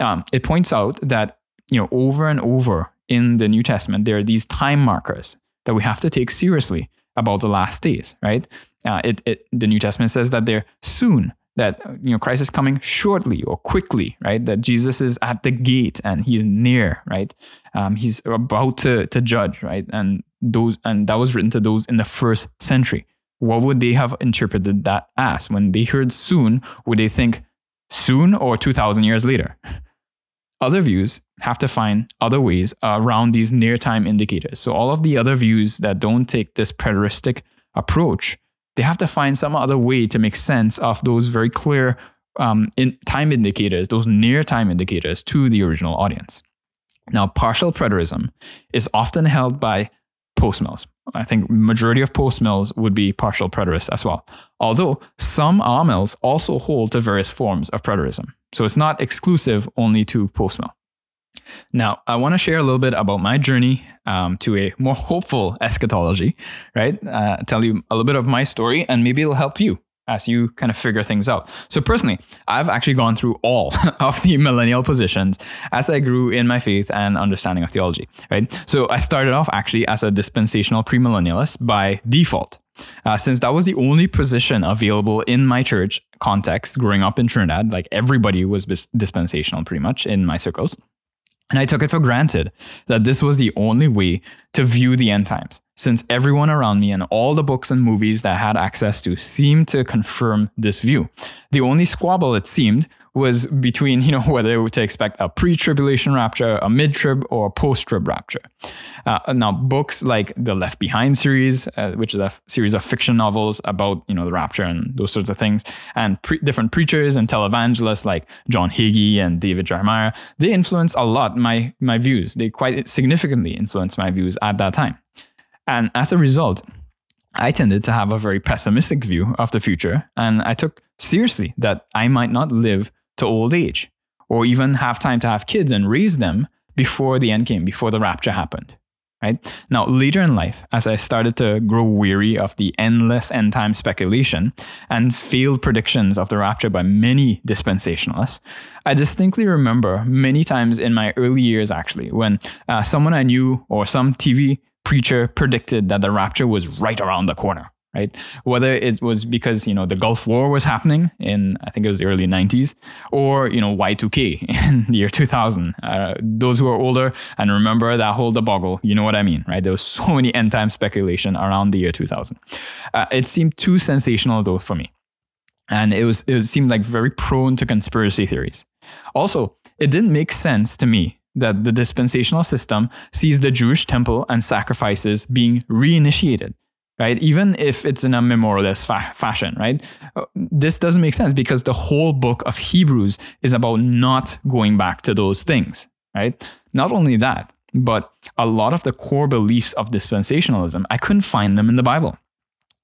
Um, it points out that you know over and over in the New Testament, there are these time markers that we have to take seriously about the last days, right? Uh, it, it, the New Testament says that they're soon. that you know Christ is coming shortly or quickly, right? That Jesus is at the gate and he's near, right? Um, he's about to to judge, right? And those and that was written to those in the first century. What would they have interpreted that as? When they heard soon, would they think soon or two thousand years later? Other views have to find other ways around these near time indicators. So all of the other views that don't take this preteristic approach, they have to find some other way to make sense of those very clear um, in time indicators, those near time indicators to the original audience. Now, partial preterism is often held by post-mills. I think majority of post-mills would be partial preterists as well. Although some amills also hold to various forms of preterism. So it's not exclusive only to post-mill. Now, I want to share a little bit about my journey um, to a more hopeful eschatology, right? Uh, tell you a little bit of my story, and maybe it'll help you as you kind of figure things out. So, personally, I've actually gone through all of the millennial positions as I grew in my faith and understanding of theology, right? So, I started off actually as a dispensational premillennialist by default. Uh, since that was the only position available in my church context growing up in Trinidad, like everybody was dispensational pretty much in my circles. And I took it for granted that this was the only way to view the end times, since everyone around me and all the books and movies that I had access to seemed to confirm this view. The only squabble, it seemed, was between, you know, whether to expect a pre-tribulation rapture, a mid-trib, or a post-trib rapture. Uh, now, books like the Left Behind series, uh, which is a f- series of fiction novels about, you know, the rapture and those sorts of things, and pre- different preachers and televangelists like John Hagee and David Jeremiah, they influenced a lot my my views. They quite significantly influenced my views at that time. And as a result, I tended to have a very pessimistic view of the future, and I took seriously that I might not live to old age, or even have time to have kids and raise them before the end came, before the rapture happened. Right? Now, later in life, as I started to grow weary of the endless end time speculation and failed predictions of the rapture by many dispensationalists, I distinctly remember many times in my early years, actually, when uh, someone I knew or some TV preacher predicted that the rapture was right around the corner right? Whether it was because, you know, the Gulf War was happening in, I think it was the early 90s, or, you know, Y2K in the year 2000. Uh, those who are older and remember that whole debacle, you know what I mean, right? There was so many end time speculation around the year 2000. Uh, it seemed too sensational, though, for me. And it was it seemed like very prone to conspiracy theories. Also, it didn't make sense to me that the dispensational system sees the Jewish temple and sacrifices being reinitiated right? Even if it's in a memorialist fa- fashion, right? Uh, this doesn't make sense because the whole book of Hebrews is about not going back to those things, right? Not only that, but a lot of the core beliefs of dispensationalism, I couldn't find them in the Bible.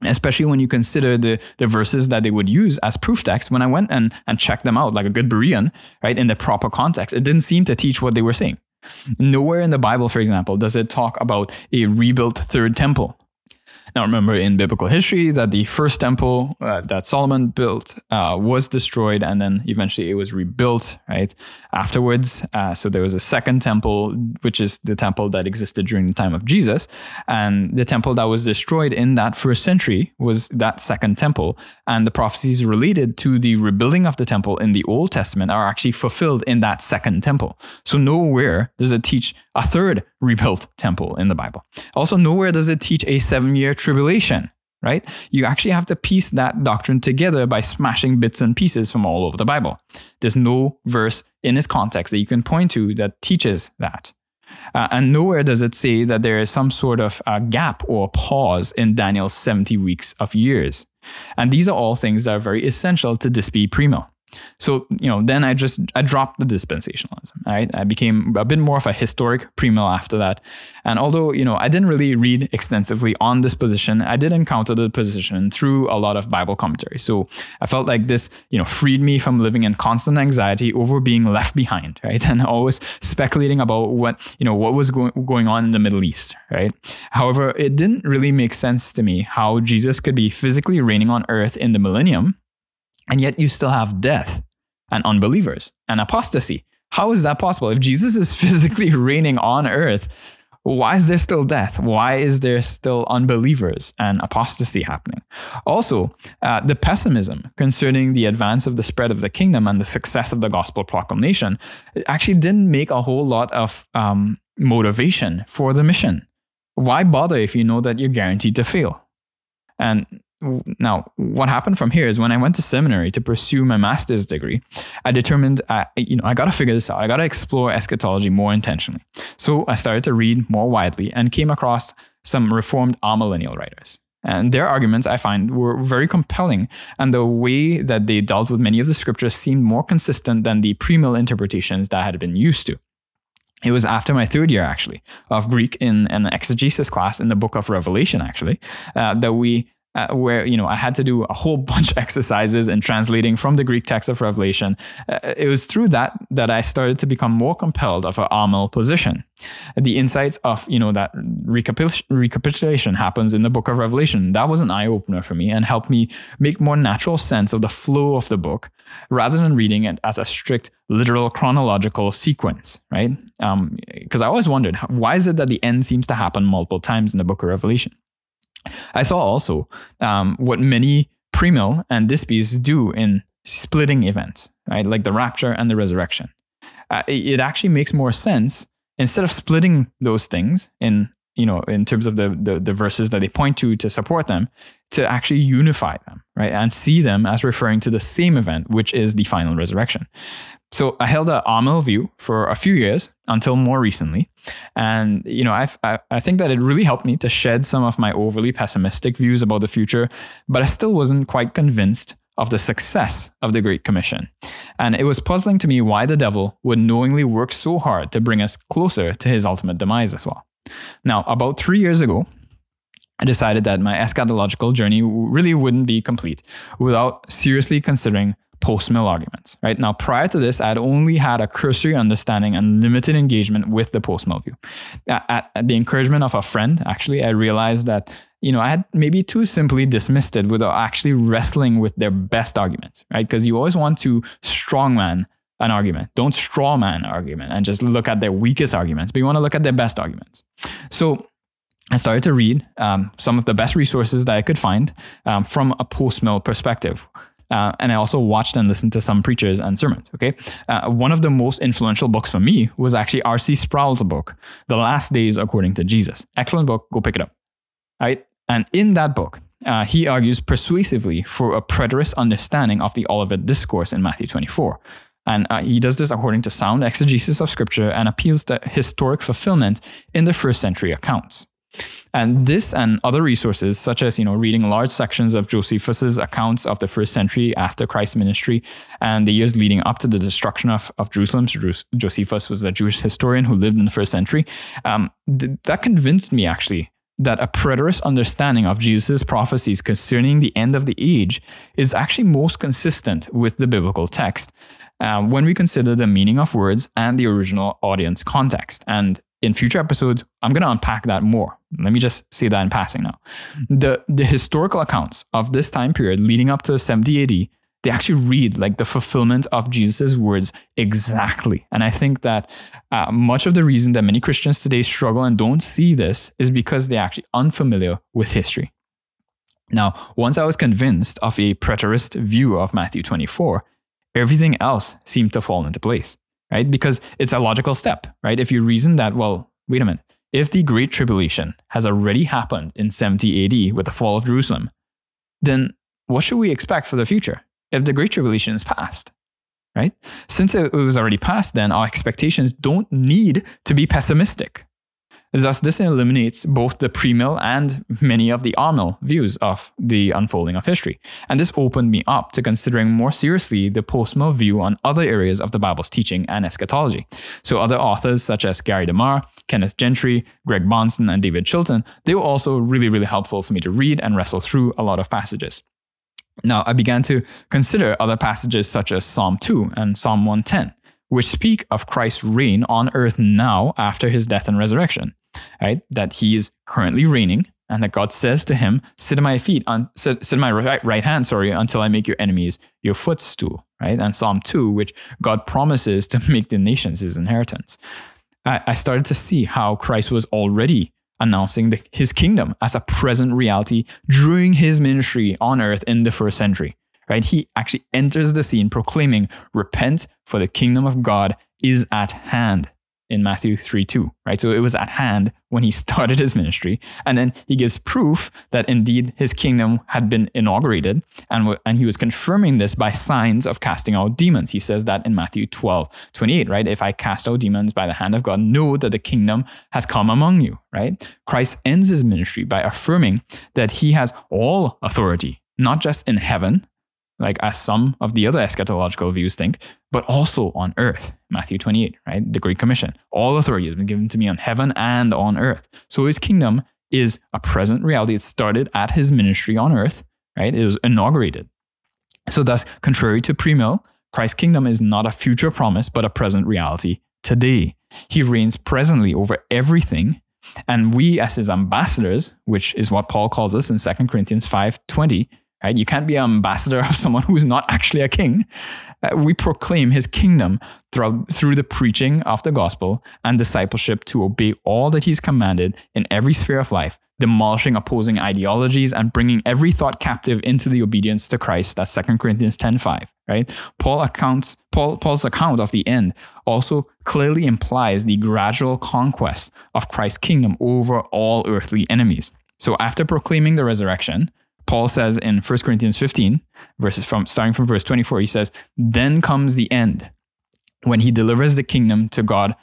Especially when you consider the, the verses that they would use as proof text, when I went and, and checked them out like a good Berean, right, in the proper context, it didn't seem to teach what they were saying. Nowhere in the Bible, for example, does it talk about a rebuilt third temple now, remember in biblical history that the first temple uh, that Solomon built uh, was destroyed and then eventually it was rebuilt, right? Afterwards. Uh, so there was a second temple, which is the temple that existed during the time of Jesus. And the temple that was destroyed in that first century was that second temple. And the prophecies related to the rebuilding of the temple in the Old Testament are actually fulfilled in that second temple. So nowhere does it teach a third rebuilt temple in the Bible. Also, nowhere does it teach a seven year tribulation, right? You actually have to piece that doctrine together by smashing bits and pieces from all over the Bible. There's no verse in its context that you can point to that teaches that. Uh, and nowhere does it say that there is some sort of a gap or pause in Daniel's 70 weeks of years. And these are all things that are very essential to Dispy Premill. So, you know, then I just I dropped the dispensationalism. Right? I became a bit more of a historic premill after that. And although, you know, I didn't really read extensively on this position, I did encounter the position through a lot of Bible commentary. So I felt like this, you know, freed me from living in constant anxiety over being left behind, right? And always speculating about what, you know, what was go- going on in the Middle East, right? However, it didn't really make sense to me how Jesus could be physically reigning on earth in the millennium and yet you still have death and unbelievers and apostasy. How is that possible? If Jesus is physically reigning on earth, why is there still death? Why is there still unbelievers and apostasy happening? Also, uh, the pessimism concerning the advance of the spread of the kingdom and the success of the gospel proclamation actually didn't make a whole lot of um, motivation for the mission. Why bother if you know that you're guaranteed to fail? And now what happened from here is when i went to seminary to pursue my master's degree i determined I, you know i got to figure this out. I got to explore eschatology more intentionally. So i started to read more widely and came across some reformed amillennial writers. And their arguments i find were very compelling and the way that they dealt with many of the scriptures seemed more consistent than the premill interpretations that i had been used to. It was after my third year actually of greek in an exegesis class in the book of revelation actually uh, that we uh, where you know I had to do a whole bunch of exercises in translating from the Greek text of Revelation. Uh, it was through that that I started to become more compelled of an Amil position. The insights of you know that recapitul- recapitulation happens in the Book of Revelation. That was an eye opener for me and helped me make more natural sense of the flow of the book rather than reading it as a strict literal chronological sequence. Right? Because um, I always wondered why is it that the end seems to happen multiple times in the Book of Revelation. I saw also um, what many premill and dispies do in splitting events, right? Like the rapture and the resurrection. Uh, it actually makes more sense instead of splitting those things in you know in terms of the, the, the verses that they point to to support them to actually unify them right and see them as referring to the same event which is the final resurrection so I held a Amil view for a few years until more recently. And, you know, I, I, I think that it really helped me to shed some of my overly pessimistic views about the future, but I still wasn't quite convinced of the success of the Great Commission. And it was puzzling to me why the devil would knowingly work so hard to bring us closer to his ultimate demise as well. Now, about three years ago, I decided that my eschatological journey really wouldn't be complete without seriously considering post-mill arguments, right? Now, prior to this, I had only had a cursory understanding and limited engagement with the post-mill view. At, at, the encouragement of a friend, actually, I realized that, you know, I had maybe too simply dismissed it without actually wrestling with their best arguments, right? Because you always want to strongman an argument. Don't strawman an argument and just look at their weakest arguments, but you want to look at their best arguments. So I started to read um, some of the best resources that I could find um, from a post-mill perspective. Uh, and I also watched and listened to some preachers and sermons. Okay, uh, one of the most influential books for me was actually R.C. Sproul's book, "The Last Days According to Jesus." Excellent book. Go pick it up. Right, and in that book, uh, he argues persuasively for a preterist understanding of the Olivet Discourse in Matthew 24. And uh, he does this according to sound exegesis of scripture and appeals to historic fulfillment in the first century accounts. And this and other resources, such as you know reading large sections of Josephus's accounts of the first century after Christ's ministry and the years leading up to the destruction of, of Jerusalem. So Josephus was a Jewish historian who lived in the first century. Um, th- that convinced me actually that a preterist understanding of Jesus' prophecies concerning the end of the age is actually most consistent with the biblical text. Uh, when we consider the meaning of words and the original audience context. And in future episodes, I'm going to unpack that more. Let me just say that in passing now. The, the historical accounts of this time period leading up to 70 AD, they actually read like the fulfillment of Jesus' words exactly. And I think that uh, much of the reason that many Christians today struggle and don't see this is because they're actually unfamiliar with history. Now, once I was convinced of a preterist view of Matthew 24, everything else seemed to fall into place right? Because it's a logical step, right? If you reason that, well, wait a minute, if the Great Tribulation has already happened in 70 AD with the fall of Jerusalem, then what should we expect for the future if the Great Tribulation is past? Right? Since it was already past, then our expectations don't need to be pessimistic. Thus, this eliminates both the premill and many of the Amil views of the unfolding of history. And this opened me up to considering more seriously the post-mill view on other areas of the Bible's teaching and eschatology. So other authors such as Gary DeMar, Kenneth Gentry, Greg Bahnsen, and David Chilton, they were also really, really helpful for me to read and wrestle through a lot of passages. Now, I began to consider other passages such as Psalm 2 and Psalm 110, which speak of Christ's reign on earth now after his death and resurrection right? That he is currently reigning and that God says to him, sit at my feet, on, sit, sit at my right, right hand, sorry, until I make your enemies your footstool, right? And Psalm 2, which God promises to make the nations his inheritance. I, I started to see how Christ was already announcing the, his kingdom as a present reality during his ministry on earth in the first century. Right? He actually enters the scene proclaiming, Repent, for the kingdom of God is at hand in Matthew 3 2, right? So it was at hand when he started his ministry. And then he gives proof that indeed his kingdom had been inaugurated. And, and he was confirming this by signs of casting out demons. He says that in Matthew 12 28, right? If I cast out demons by the hand of God, know that the kingdom has come among you, right? Christ ends his ministry by affirming that he has all authority, not just in heaven, like as some of the other eschatological views think, but also on earth. Matthew 28, right? The Great Commission. All authority has been given to me on heaven and on earth. So his kingdom is a present reality. It started at his ministry on earth, right? It was inaugurated. So, thus, contrary to premill, Christ's kingdom is not a future promise, but a present reality today. He reigns presently over everything. And we, as his ambassadors, which is what Paul calls us in 2 Corinthians 5 20, Right? You can't be an ambassador of someone who's not actually a king. Uh, we proclaim his kingdom through, through the preaching of the gospel and discipleship to obey all that he's commanded in every sphere of life, demolishing opposing ideologies and bringing every thought captive into the obedience to Christ. That's 2 Corinthians 10.5, right? Paul accounts, Paul, Paul's account of the end also clearly implies the gradual conquest of Christ's kingdom over all earthly enemies. So after proclaiming the resurrection, Paul says in 1 Corinthians 15, verses from starting from verse 24, he says, Then comes the end when he delivers the kingdom to God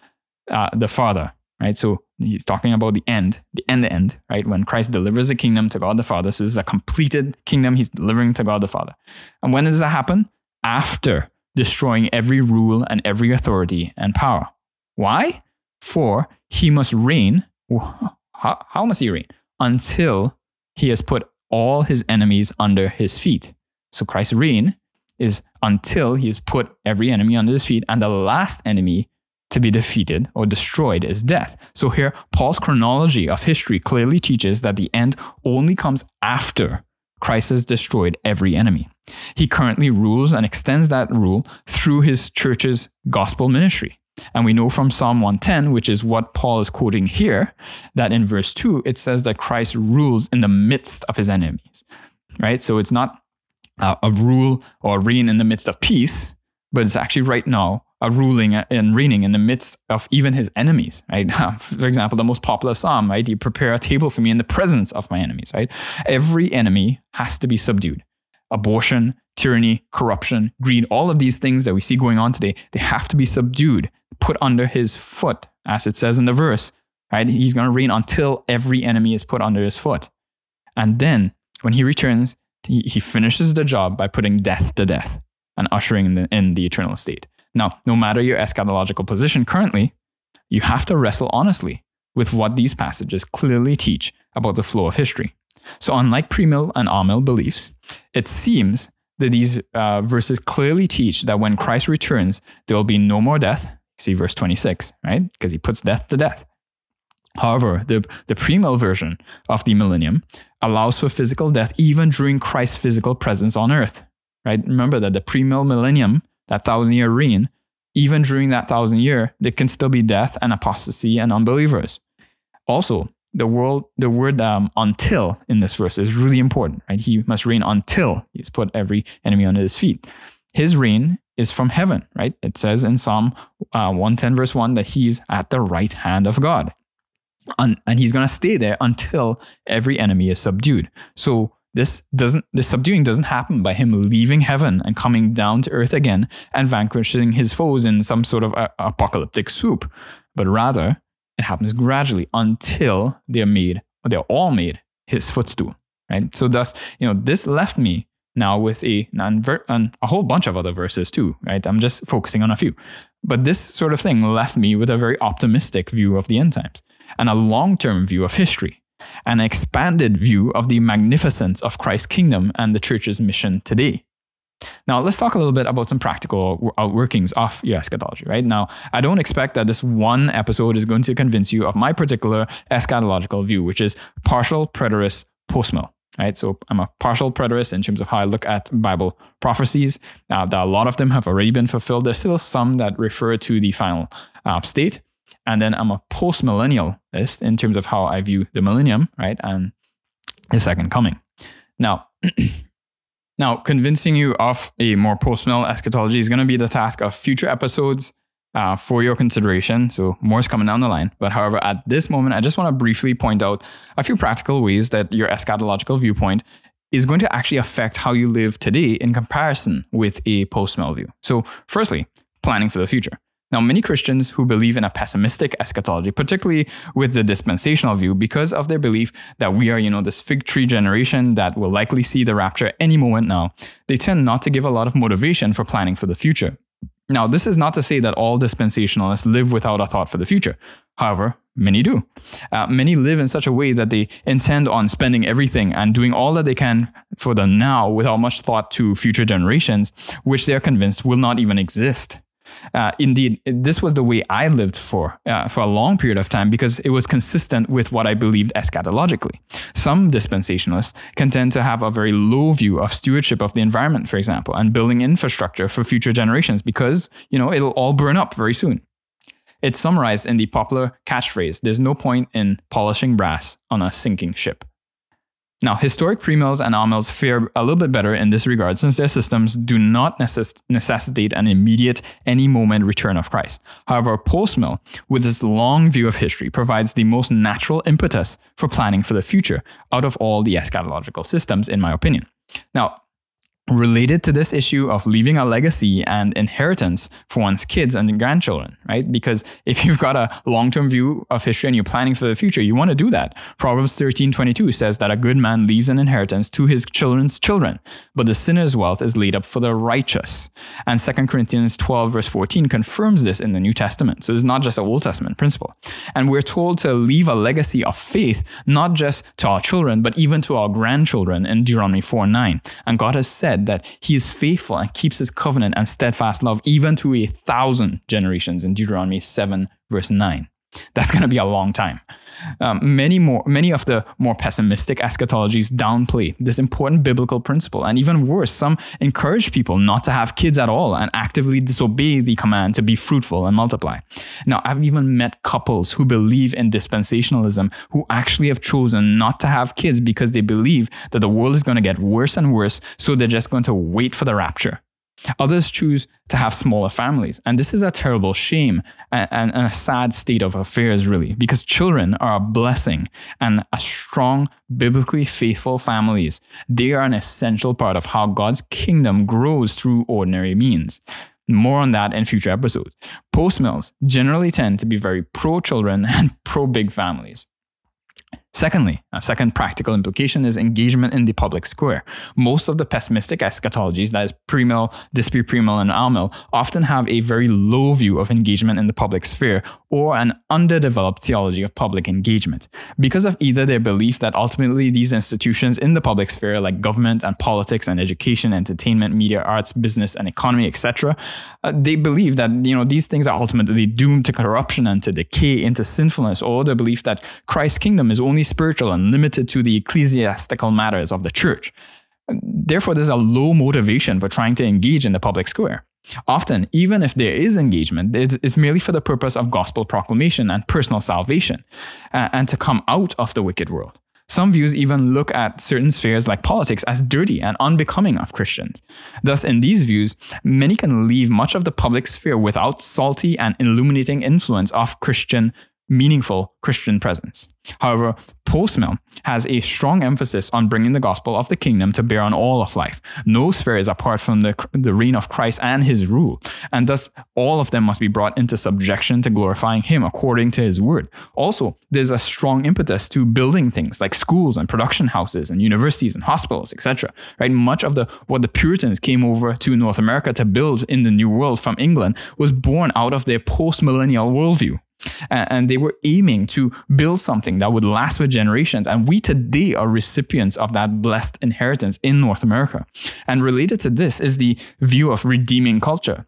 uh, the Father. Right? So he's talking about the end, the end, the end, right? When Christ delivers the kingdom to God the Father. So this is a completed kingdom he's delivering to God the Father. And when does that happen? After destroying every rule and every authority and power. Why? For he must reign. How, how must he reign? Until he has put all his enemies under his feet. So Christ's reign is until he has put every enemy under his feet, and the last enemy to be defeated or destroyed is death. So here, Paul's chronology of history clearly teaches that the end only comes after Christ has destroyed every enemy. He currently rules and extends that rule through his church's gospel ministry. And we know from Psalm 110, which is what Paul is quoting here, that in verse 2, it says that Christ rules in the midst of his enemies, right? So it's not uh, a rule or reign in the midst of peace, but it's actually right now a ruling and reigning in the midst of even his enemies, right? For example, the most popular psalm, right? You prepare a table for me in the presence of my enemies, right? Every enemy has to be subdued. Abortion, tyranny, corruption, greed, all of these things that we see going on today, they have to be subdued put under his foot, as it says in the verse, right? He's going to reign until every enemy is put under his foot. And then when he returns, he, he finishes the job by putting death to death and ushering in the, in the eternal state. Now, no matter your eschatological position currently, you have to wrestle honestly with what these passages clearly teach about the flow of history. So, unlike premill and amill beliefs, it seems that these uh, verses clearly teach that when Christ returns, there will be no more death, See verse 26, right? Because he puts death to death. However, the, the premill version of the millennium allows for physical death even during Christ's physical presence on earth, right? Remember that the premill millennium, that thousand year reign, even during that thousand year, there can still be death and apostasy and unbelievers. Also, the world, the word um, until in this verse is really important, right? He must reign until he's put every enemy under his feet. His reign is from heaven, right? It says in Psalm uh, 110, verse 1, that he's at the right hand of God. and he's going to stay there until every enemy is subdued. So this doesn't this subduing doesn't happen by him leaving heaven and coming down to earth again and vanquishing his foes in some sort of a, apocalyptic swoop, but rather it happens gradually until they're made, they're all made his footstool. Right. So thus, you know, this left me now with a and a whole bunch of other verses too, right? I'm just focusing on a few. But this sort of thing left me with a very optimistic view of the end times and a long-term view of history, an expanded view of the magnificence of Christ's kingdom and the church's mission today. Now, let's talk a little bit about some practical outworkings of your eschatology, right? Now, I don't expect that this one episode is going to convince you of my particular eschatological view, which is partial preterist postmill right? So I'm a partial preterist in terms of how I look at Bible prophecies. Uh, that a lot of them have already been fulfilled. There's still some that refer to the final uh, state. and then I'm a post millennialist in terms of how I view the millennium, right, and the second coming. Now, now convincing you of a more post millennial eschatology is going to be the task of future episodes uh, for your consideration. So more is coming down the line. But however, at this moment, I just want to briefly point out a few practical ways that your eschatological viewpoint is going to actually affect how you live today in comparison with a post mill view. So, firstly, planning for the future. Now, many Christians who believe in a pessimistic eschatology, particularly with the dispensational view, because of their belief that we are, you know, this fig tree generation that will likely see the rapture any moment now, they tend not to give a lot of motivation for planning for the future. Now, this is not to say that all dispensationalists live without a thought for the future. However, many do. Uh, many live in such a way that they intend on spending everything and doing all that they can for the now without much thought to future generations, which they are convinced will not even exist. Uh, indeed, this was the way I lived for uh, for a long period of time because it was consistent with what I believed eschatologically. Some dispensationalists can tend to have a very low view of stewardship of the environment, for example, and building infrastructure for future generations because you know it'll all burn up very soon. It's summarized in the popular catchphrase: "There's no point in polishing brass on a sinking ship." Now, historic premills and amills fare a little bit better in this regard since their systems do not necess- necessitate an immediate, any moment return of Christ. However, postmill, with its long view of history, provides the most natural impetus for planning for the future out of all the eschatological systems, in my opinion. Now, related to this issue of leaving a legacy and inheritance for one's kids and grandchildren, right? Because if you've got a long-term view of history and you're planning for the future, you want to do that. Proverbs 13:22 says that a good man leaves an inheritance to his children's children, but the sinner's wealth is laid up for the righteous. And 2 Corinthians 12 verse 14 confirms this in the New Testament. So it's not just an Old Testament principle. And we're told to leave a legacy of faith not just to our children, but even to our grandchildren in Deuteronomy 4:9. And God has said said that he is faithful and keeps his covenant and steadfast love even to a thousand generations in Deuteronomy 7, verse 9. That's going to be a long time. Um, many more, many of the more pessimistic eschatologies downplay this important biblical principle, and even worse, some encourage people not to have kids at all and actively disobey the command to be fruitful and multiply. Now, I've even met couples who believe in dispensationalism who actually have chosen not to have kids because they believe that the world is going to get worse and worse, so they're just going to wait for the rapture. Others choose to have smaller families. And this is a terrible shame and, and, a sad state of affairs, really, because children are a blessing and a strong, biblically faithful families. They are an essential part of how God's kingdom grows through ordinary means. More on that in future episodes. Post mills generally tend to be very pro children and pro big families. Secondly, a second practical implication is engagement in the public square. Most of the pessimistic eschatologies, that is premill, Dispy premill, and amill, often have a very low view of engagement in the public sphere or an underdeveloped theology of public engagement. Because of either their belief that ultimately these institutions in the public sphere, like government and politics and education, entertainment, media, arts, business, and economy, etc., uh, they believe that you know these things are ultimately doomed to corruption and to decay into sinfulness, or the belief that Christ's kingdom is only only spiritual and limited to the ecclesiastical matters of the church. Therefore, there's a low motivation for trying to engage in the public square. Often, even if there is engagement, it's, merely for the purpose of gospel proclamation and personal salvation, uh, and to come out of the wicked world. Some views even look at certain spheres like politics as dirty and unbecoming of Christians. Thus, in these views, many can leave much of the public sphere without salty and illuminating influence of Christian meaningful Christian presence. However, postmill has a strong emphasis on bringing the gospel of the kingdom to bear on all of life. No sphere is apart from the, the reign of Christ and his rule, and thus all of them must be brought into subjection to glorifying him according to his word. Also, there's a strong impetus to building things like schools and production houses and universities and hospitals, etc. Right? Much of the what the Puritans came over to North America to build in the New World from England was born out of their post-millennial worldview and they were aiming to build something that would last for generations. And we today are recipients of that blessed inheritance in North America. And related to this is the view of redeeming culture.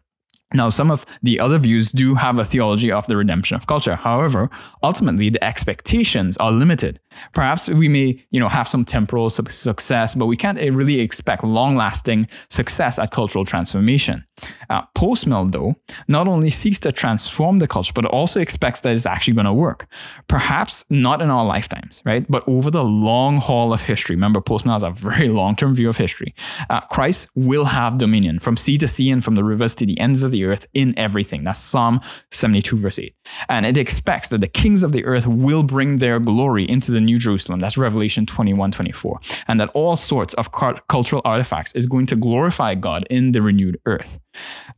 Now, some of the other views do have a theology of the redemption of culture. However, ultimately, the expectations are limited Perhaps we may, you know, have some temporal su- success, but we can't uh, really expect long-lasting success at cultural transformation. Uh, post-mill, though, not only seeks to transform the culture, but also expects that it's actually going to work. Perhaps not in our lifetimes, right? But over the long haul of history. Remember, post-mill has a very long-term view of history. Uh, Christ will have dominion from sea to sea and from the rivers to the ends of the earth in everything. That's Psalm 72, verse 8. And it expects that the kings of the earth will bring their glory into the New Jerusalem. That's Revelation 21, 24. And that all sorts of cultural artifacts is going to glorify God in the renewed earth.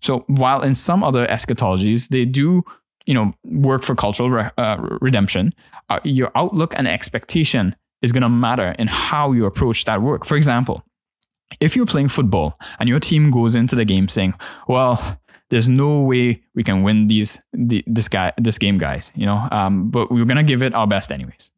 So while in some other eschatologies, they do you know work for cultural re- uh, redemption, uh, your outlook and expectation is going to matter in how you approach that work. For example, if you're playing football and your team goes into the game saying, "Well, there's no way we can win these the, this guy this game, guys," you know, um, but we're gonna give it our best anyways.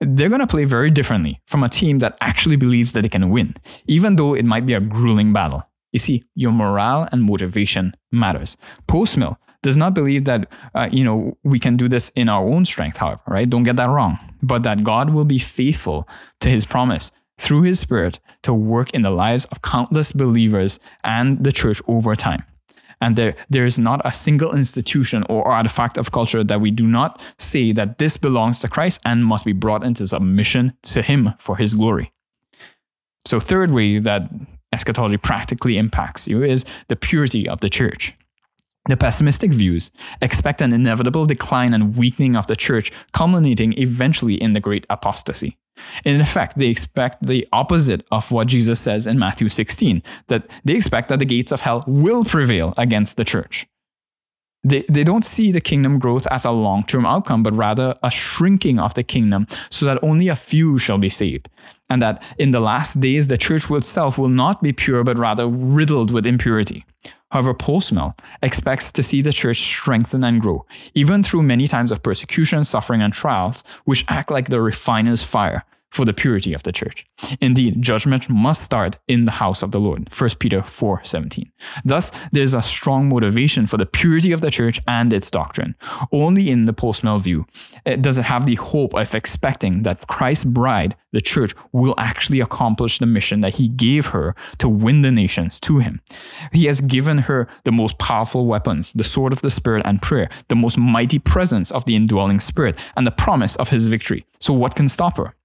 They're gonna play very differently from a team that actually believes that they can win, even though it might be a grueling battle. You see, your morale and motivation matters. Postmill does not believe that uh, you know we can do this in our own strength. However, right? Don't get that wrong. But that God will be faithful to His promise through His Spirit to work in the lives of countless believers and the church over time. And there, there is not a single institution or artifact of culture that we do not say that this belongs to Christ and must be brought into submission to Him for His glory. So, third way that eschatology practically impacts you is the purity of the church. The pessimistic views expect an inevitable decline and weakening of the church, culminating eventually in the great apostasy. In effect, they expect the opposite of what Jesus says in Matthew 16, that they expect that the gates of hell will prevail against the church. They, they don't see the kingdom growth as a long term outcome, but rather a shrinking of the kingdom so that only a few shall be saved. And that in the last days, the church itself will not be pure, but rather riddled with impurity. However, Postmill expects to see the church strengthen and grow, even through many times of persecution, suffering, and trials, which act like the refiner's fire for the purity of the church. Indeed, judgment must start in the house of the Lord. 1 Peter 4:17. Thus, there's a strong motivation for the purity of the church and its doctrine. Only in the post-mill view eh, does it have the hope of expecting that Christ's bride, the church, will actually accomplish the mission that he gave her to win the nations to him. He has given her the most powerful weapons, the sword of the spirit and prayer, the most mighty presence of the indwelling spirit, and the promise of his victory. So what can stop her?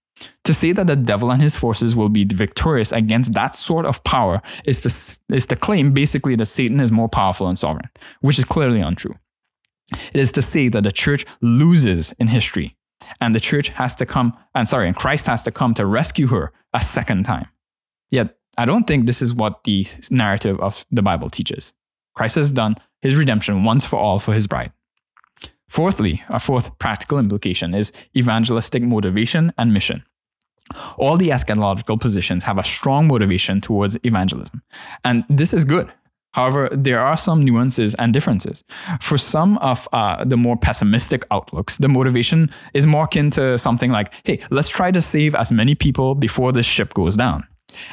To say that the devil and his forces will be victorious against that sort of power is to, is to claim basically that Satan is more powerful and sovereign, which is clearly untrue. It is to say that the church loses in history and the church has to come, and sorry, and Christ has to come to rescue her a second time. Yet, I don't think this is what the narrative of the Bible teaches. Christ has done his redemption once for all for his bride. Fourthly, a fourth practical implication is evangelistic motivation and mission. All the eschatological positions have a strong motivation towards evangelism. And this is good. However, there are some nuances and differences. For some of uh, the more pessimistic outlooks, the motivation is more akin to something like, hey, let's try to save as many people before this ship goes down.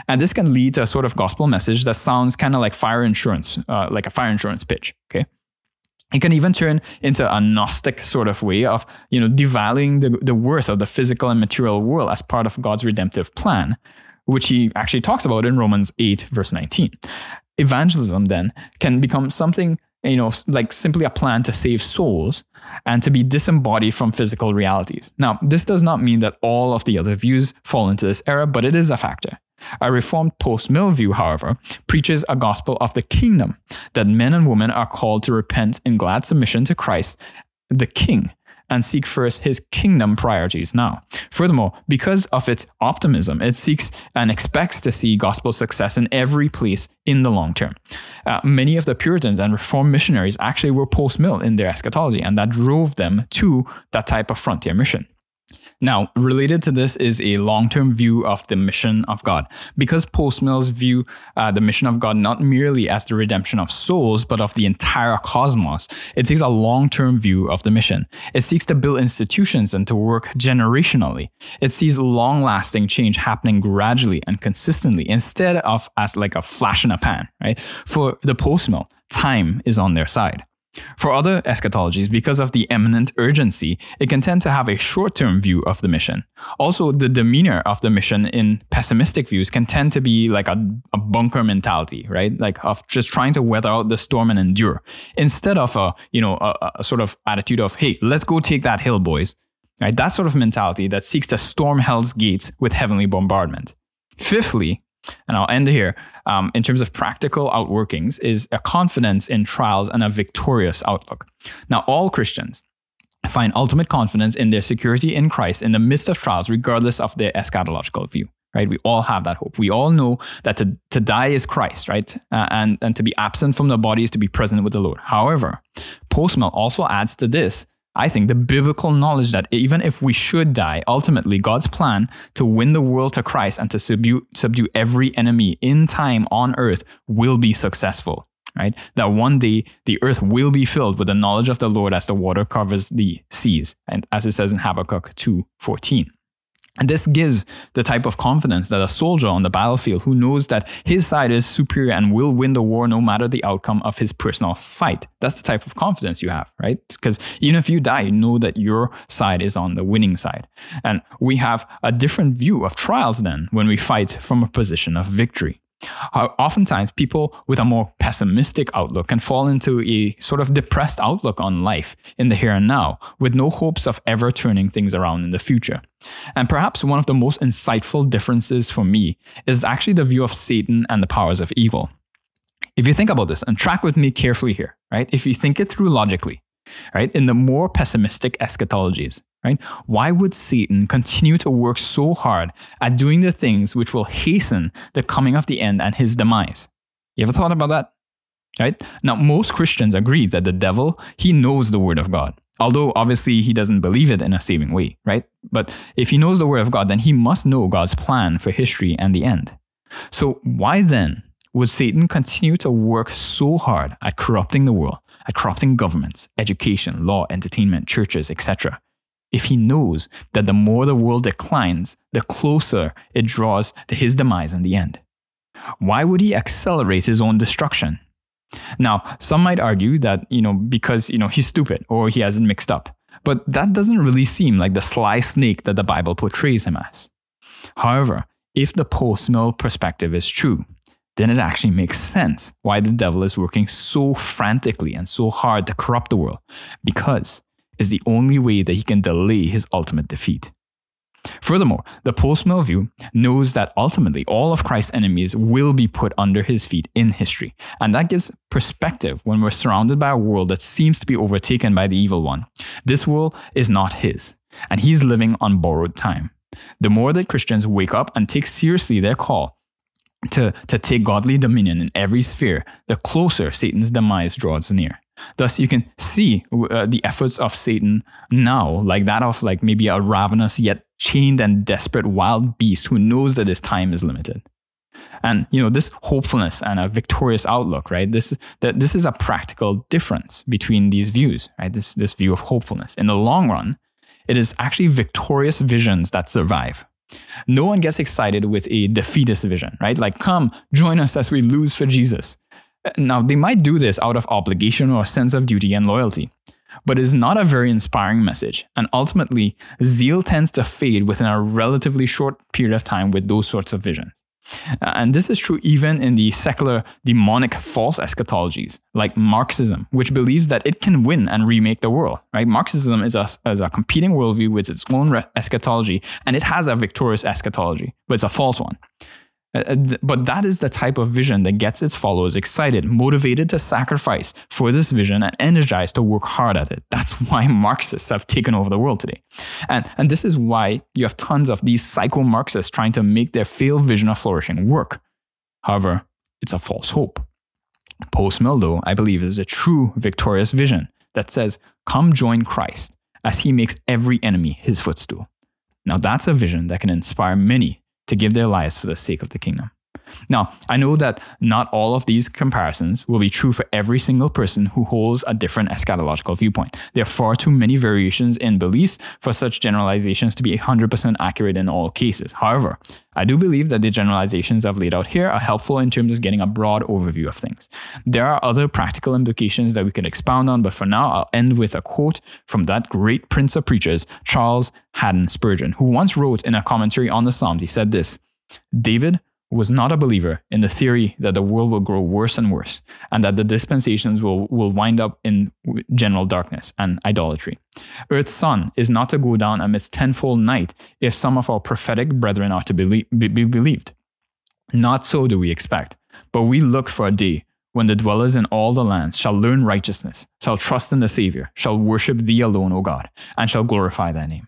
And this can lead to a sort of gospel message that sounds kind of like fire insurance, uh, like a fire insurance pitch. Okay. It can even turn into a Gnostic sort of way of, you know, devaluing the, the worth of the physical and material world as part of God's redemptive plan, which he actually talks about in Romans 8, verse 19. Evangelism then can become something, you know, like simply a plan to save souls and to be disembodied from physical realities. Now, this does not mean that all of the other views fall into this era, but it is a factor. A reformed post mill view, however, preaches a gospel of the kingdom that men and women are called to repent in glad submission to Christ, the King, and seek first his kingdom priorities now. Furthermore, because of its optimism, it seeks and expects to see gospel success in every place in the long term. Uh, many of the Puritans and Reformed missionaries actually were post mill in their eschatology, and that drove them to that type of frontier mission. Now, related to this is a long term view of the mission of God. Because post mills view uh, the mission of God not merely as the redemption of souls, but of the entire cosmos, it takes a long term view of the mission. It seeks to build institutions and to work generationally. It sees long lasting change happening gradually and consistently instead of as like a flash in a pan, right? For the post mill, time is on their side. For other eschatologies, because of the imminent urgency, it can tend to have a short term view of the mission. Also, the demeanor of the mission in pessimistic views can tend to be like a, a bunker mentality, right? Like of just trying to weather out the storm and endure, instead of a, you know, a, a sort of attitude of, hey, let's go take that hill, boys. Right? That sort of mentality that seeks to storm hell's gates with heavenly bombardment. Fifthly, and I'll end here, um, in terms of practical outworkings, is a confidence in trials and a victorious outlook. Now, all Christians find ultimate confidence in their security in Christ in the midst of trials, regardless of their eschatological view. Right? We all have that hope. We all know that to, to die is Christ, right? Uh, and, and to be absent from the body is to be present with the Lord. However, Postmill also adds to this I think the biblical knowledge that even if we should die, ultimately God's plan to win the world to Christ and to subdue, subdue every enemy in time on earth will be successful. Right? That one day the earth will be filled with the knowledge of the Lord as the water covers the seas, and as it says in Habakkuk 2:14. And this gives the type of confidence that a soldier on the battlefield who knows that his side is superior and will win the war no matter the outcome of his personal fight. That's the type of confidence you have, right? Because even if you die, you know that your side is on the winning side. And we have a different view of trials then when we fight from a position of victory. Oftentimes, people with a more pessimistic outlook can fall into a sort of depressed outlook on life in the here and now, with no hopes of ever turning things around in the future. And perhaps one of the most insightful differences for me is actually the view of Satan and the powers of evil. If you think about this and track with me carefully here, right? If you think it through logically, right? In the more pessimistic eschatologies, right? Why would Satan continue to work so hard at doing the things which will hasten the coming of the end and his demise? You ever thought about that? Right? Now, most Christians agree that the devil, he knows the word of God. Although obviously he doesn't believe it in a saving way, right? But if he knows the word of God, then he must know God's plan for history and the end. So why then would Satan continue to work so hard at corrupting the world, at corrupting governments, education, law, entertainment, churches, etc., if he knows that the more the world declines, the closer it draws to his demise in the end? Why would he accelerate his own destruction? Now, some might argue that, you know, because, you know, he's stupid or he hasn't mixed up. But that doesn't really seem like the sly snake that the Bible portrays him as. However, if the post-mill perspective is true, then it actually makes sense why the devil is working so frantically and so hard to corrupt the world. Because it's the only way that he can delay his ultimate defeat. Furthermore, the post-mill view knows that ultimately all of Christ's enemies will be put under his feet in history, and that gives perspective when we're surrounded by a world that seems to be overtaken by the evil one. This world is not his, and he's living on borrowed time. The more that Christians wake up and take seriously their call to, to take godly dominion in every sphere, the closer Satan's demise draws near. Thus, you can see uh, the efforts of Satan now, like that of like maybe a ravenous yet chained and desperate wild beast who knows that his time is limited. And you know this hopefulness and a victorious outlook, right? This that this is a practical difference between these views, right? This this view of hopefulness. In the long run, it is actually victorious visions that survive. No one gets excited with a defeatist vision, right? Like, come, join us as we lose for Jesus. Uh, now, they might do this out of obligation or sense of duty and loyalty, but it's not a very inspiring message. And ultimately, zeal tends to fade within a relatively short period of time with those sorts of visions. Uh, and this is true even in the secular, demonic, false eschatologies, like Marxism, which believes that it can win and remake the world. Right? Marxism is a, is a competing worldview with its own eschatology, and it has a victorious eschatology, but it's a false one. Uh, uh, but that is the type of vision that gets its followers excited, motivated to sacrifice for this vision, and energized to work hard at it. That's why Marxists have taken over the world today. And, and this is why you have tons of these psycho Marxists trying to make their failed vision of flourishing work. However, it's a false hope. Post mill, though, I believe, is a true victorious vision that says, Come join Christ as he makes every enemy his footstool. Now, that's a vision that can inspire many to give their lives for the sake of the kingdom. Now, I know that not all of these comparisons will be true for every single person who holds a different eschatological viewpoint. There are far too many variations in beliefs for such generalizations to be 100% accurate in all cases. However, I do believe that the generalizations I've laid out here are helpful in terms of getting a broad overview of things. There are other practical implications that we could expound on, but for now, I'll end with a quote from that great prince of preachers, Charles Haddon Spurgeon, who once wrote in a commentary on the Psalms, he said this David was not a believer in the theory that the world will grow worse and worse and that the dispensations will, will wind up in general darkness and idolatry. Earth's sun is not to go down amidst tenfold night if some of our prophetic brethren are to be, be, be believed. Not so do we expect, but we look for a day when the dwellers in all the lands shall learn righteousness, shall trust in the Savior, shall worship thee alone, O God, and shall glorify thy name.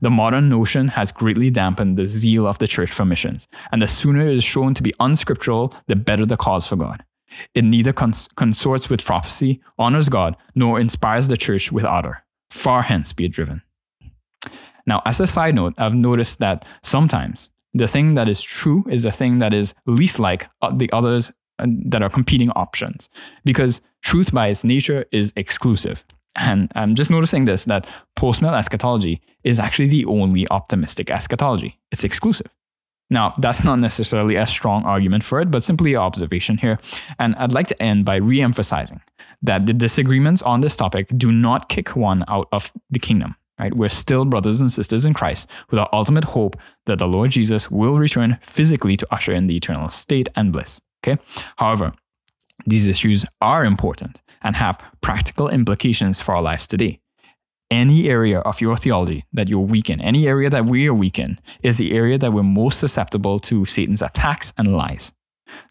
The modern notion has greatly dampened the zeal of the church for missions, and the sooner it is shown to be unscriptural, the better the cause for God. It neither cons- consorts with prophecy, honors God, nor inspires the church with ardor. Far hence be it driven. Now, as a side note, I've noticed that sometimes the thing that is true is the thing that is least like uh, the others uh, that are competing options, because truth by its nature is exclusive. And I'm just noticing this that post mill eschatology is actually the only optimistic eschatology. It's exclusive. Now, that's not necessarily a strong argument for it, but simply an observation here. And I'd like to end by re emphasizing that the disagreements on this topic do not kick one out of the kingdom. Right? We're still brothers and sisters in Christ with our ultimate hope that the Lord Jesus will return physically to usher in the eternal state and bliss. Okay? However, these issues are important and have practical implications for our lives today. Any area of your theology that you're weak in, any area that we are weak in, is the area that we're most susceptible to Satan's attacks and lies.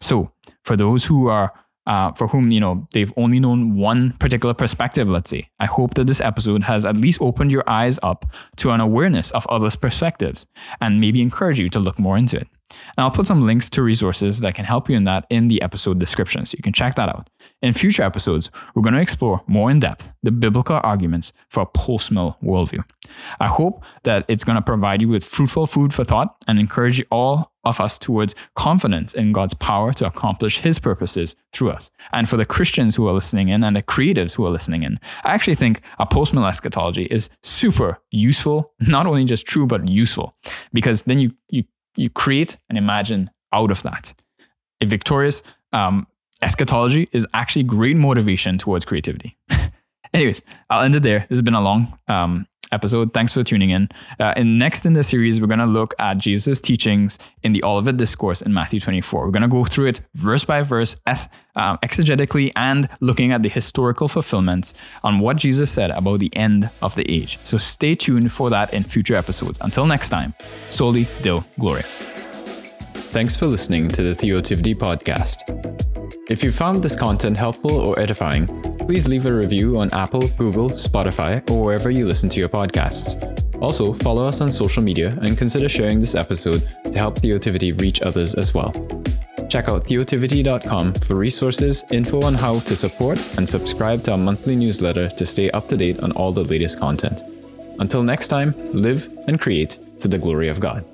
So, for those who are uh, for whom you know they've only known one particular perspective let's say i hope that this episode has at least opened your eyes up to an awareness of others perspectives and maybe encourage you to look more into it and I'll put some links to resources that can help you in that in the episode description, so you can check that out. In future episodes, we're going to explore more in depth the biblical arguments for a post mill worldview. I hope that it's going to provide you with fruitful food for thought and encourage all of us towards confidence in God's power to accomplish His purposes through us. And for the Christians who are listening in and the creatives who are listening in, I actually think a post mill eschatology is super useful, not only just true, but useful, because then you, you you create and imagine out of that. A victorious um, eschatology is actually great motivation towards creativity. Anyways, I'll end it there. This has been a long um, episode. Thanks for tuning in. Uh, and next in the series, we're going to look at Jesus' teachings in the Olivet Discourse in Matthew 24. We're going to go through it verse by verse, um, exegetically, and looking at the historical fulfillments on what Jesus said about the end of the age. So stay tuned for that in future episodes. Until next time, Soli Deo Gloria. Thanks for listening to the Theotivity podcast. If you found this content helpful or edifying, please leave a review on Apple, Google, Spotify, or wherever you listen to your podcasts. Also, follow us on social media and consider sharing this episode to help Theotivity reach others as well. Check out theotivity.com for resources, info on how to support, and subscribe to our monthly newsletter to stay up to date on all the latest content. Until next time, live and create to the glory of God.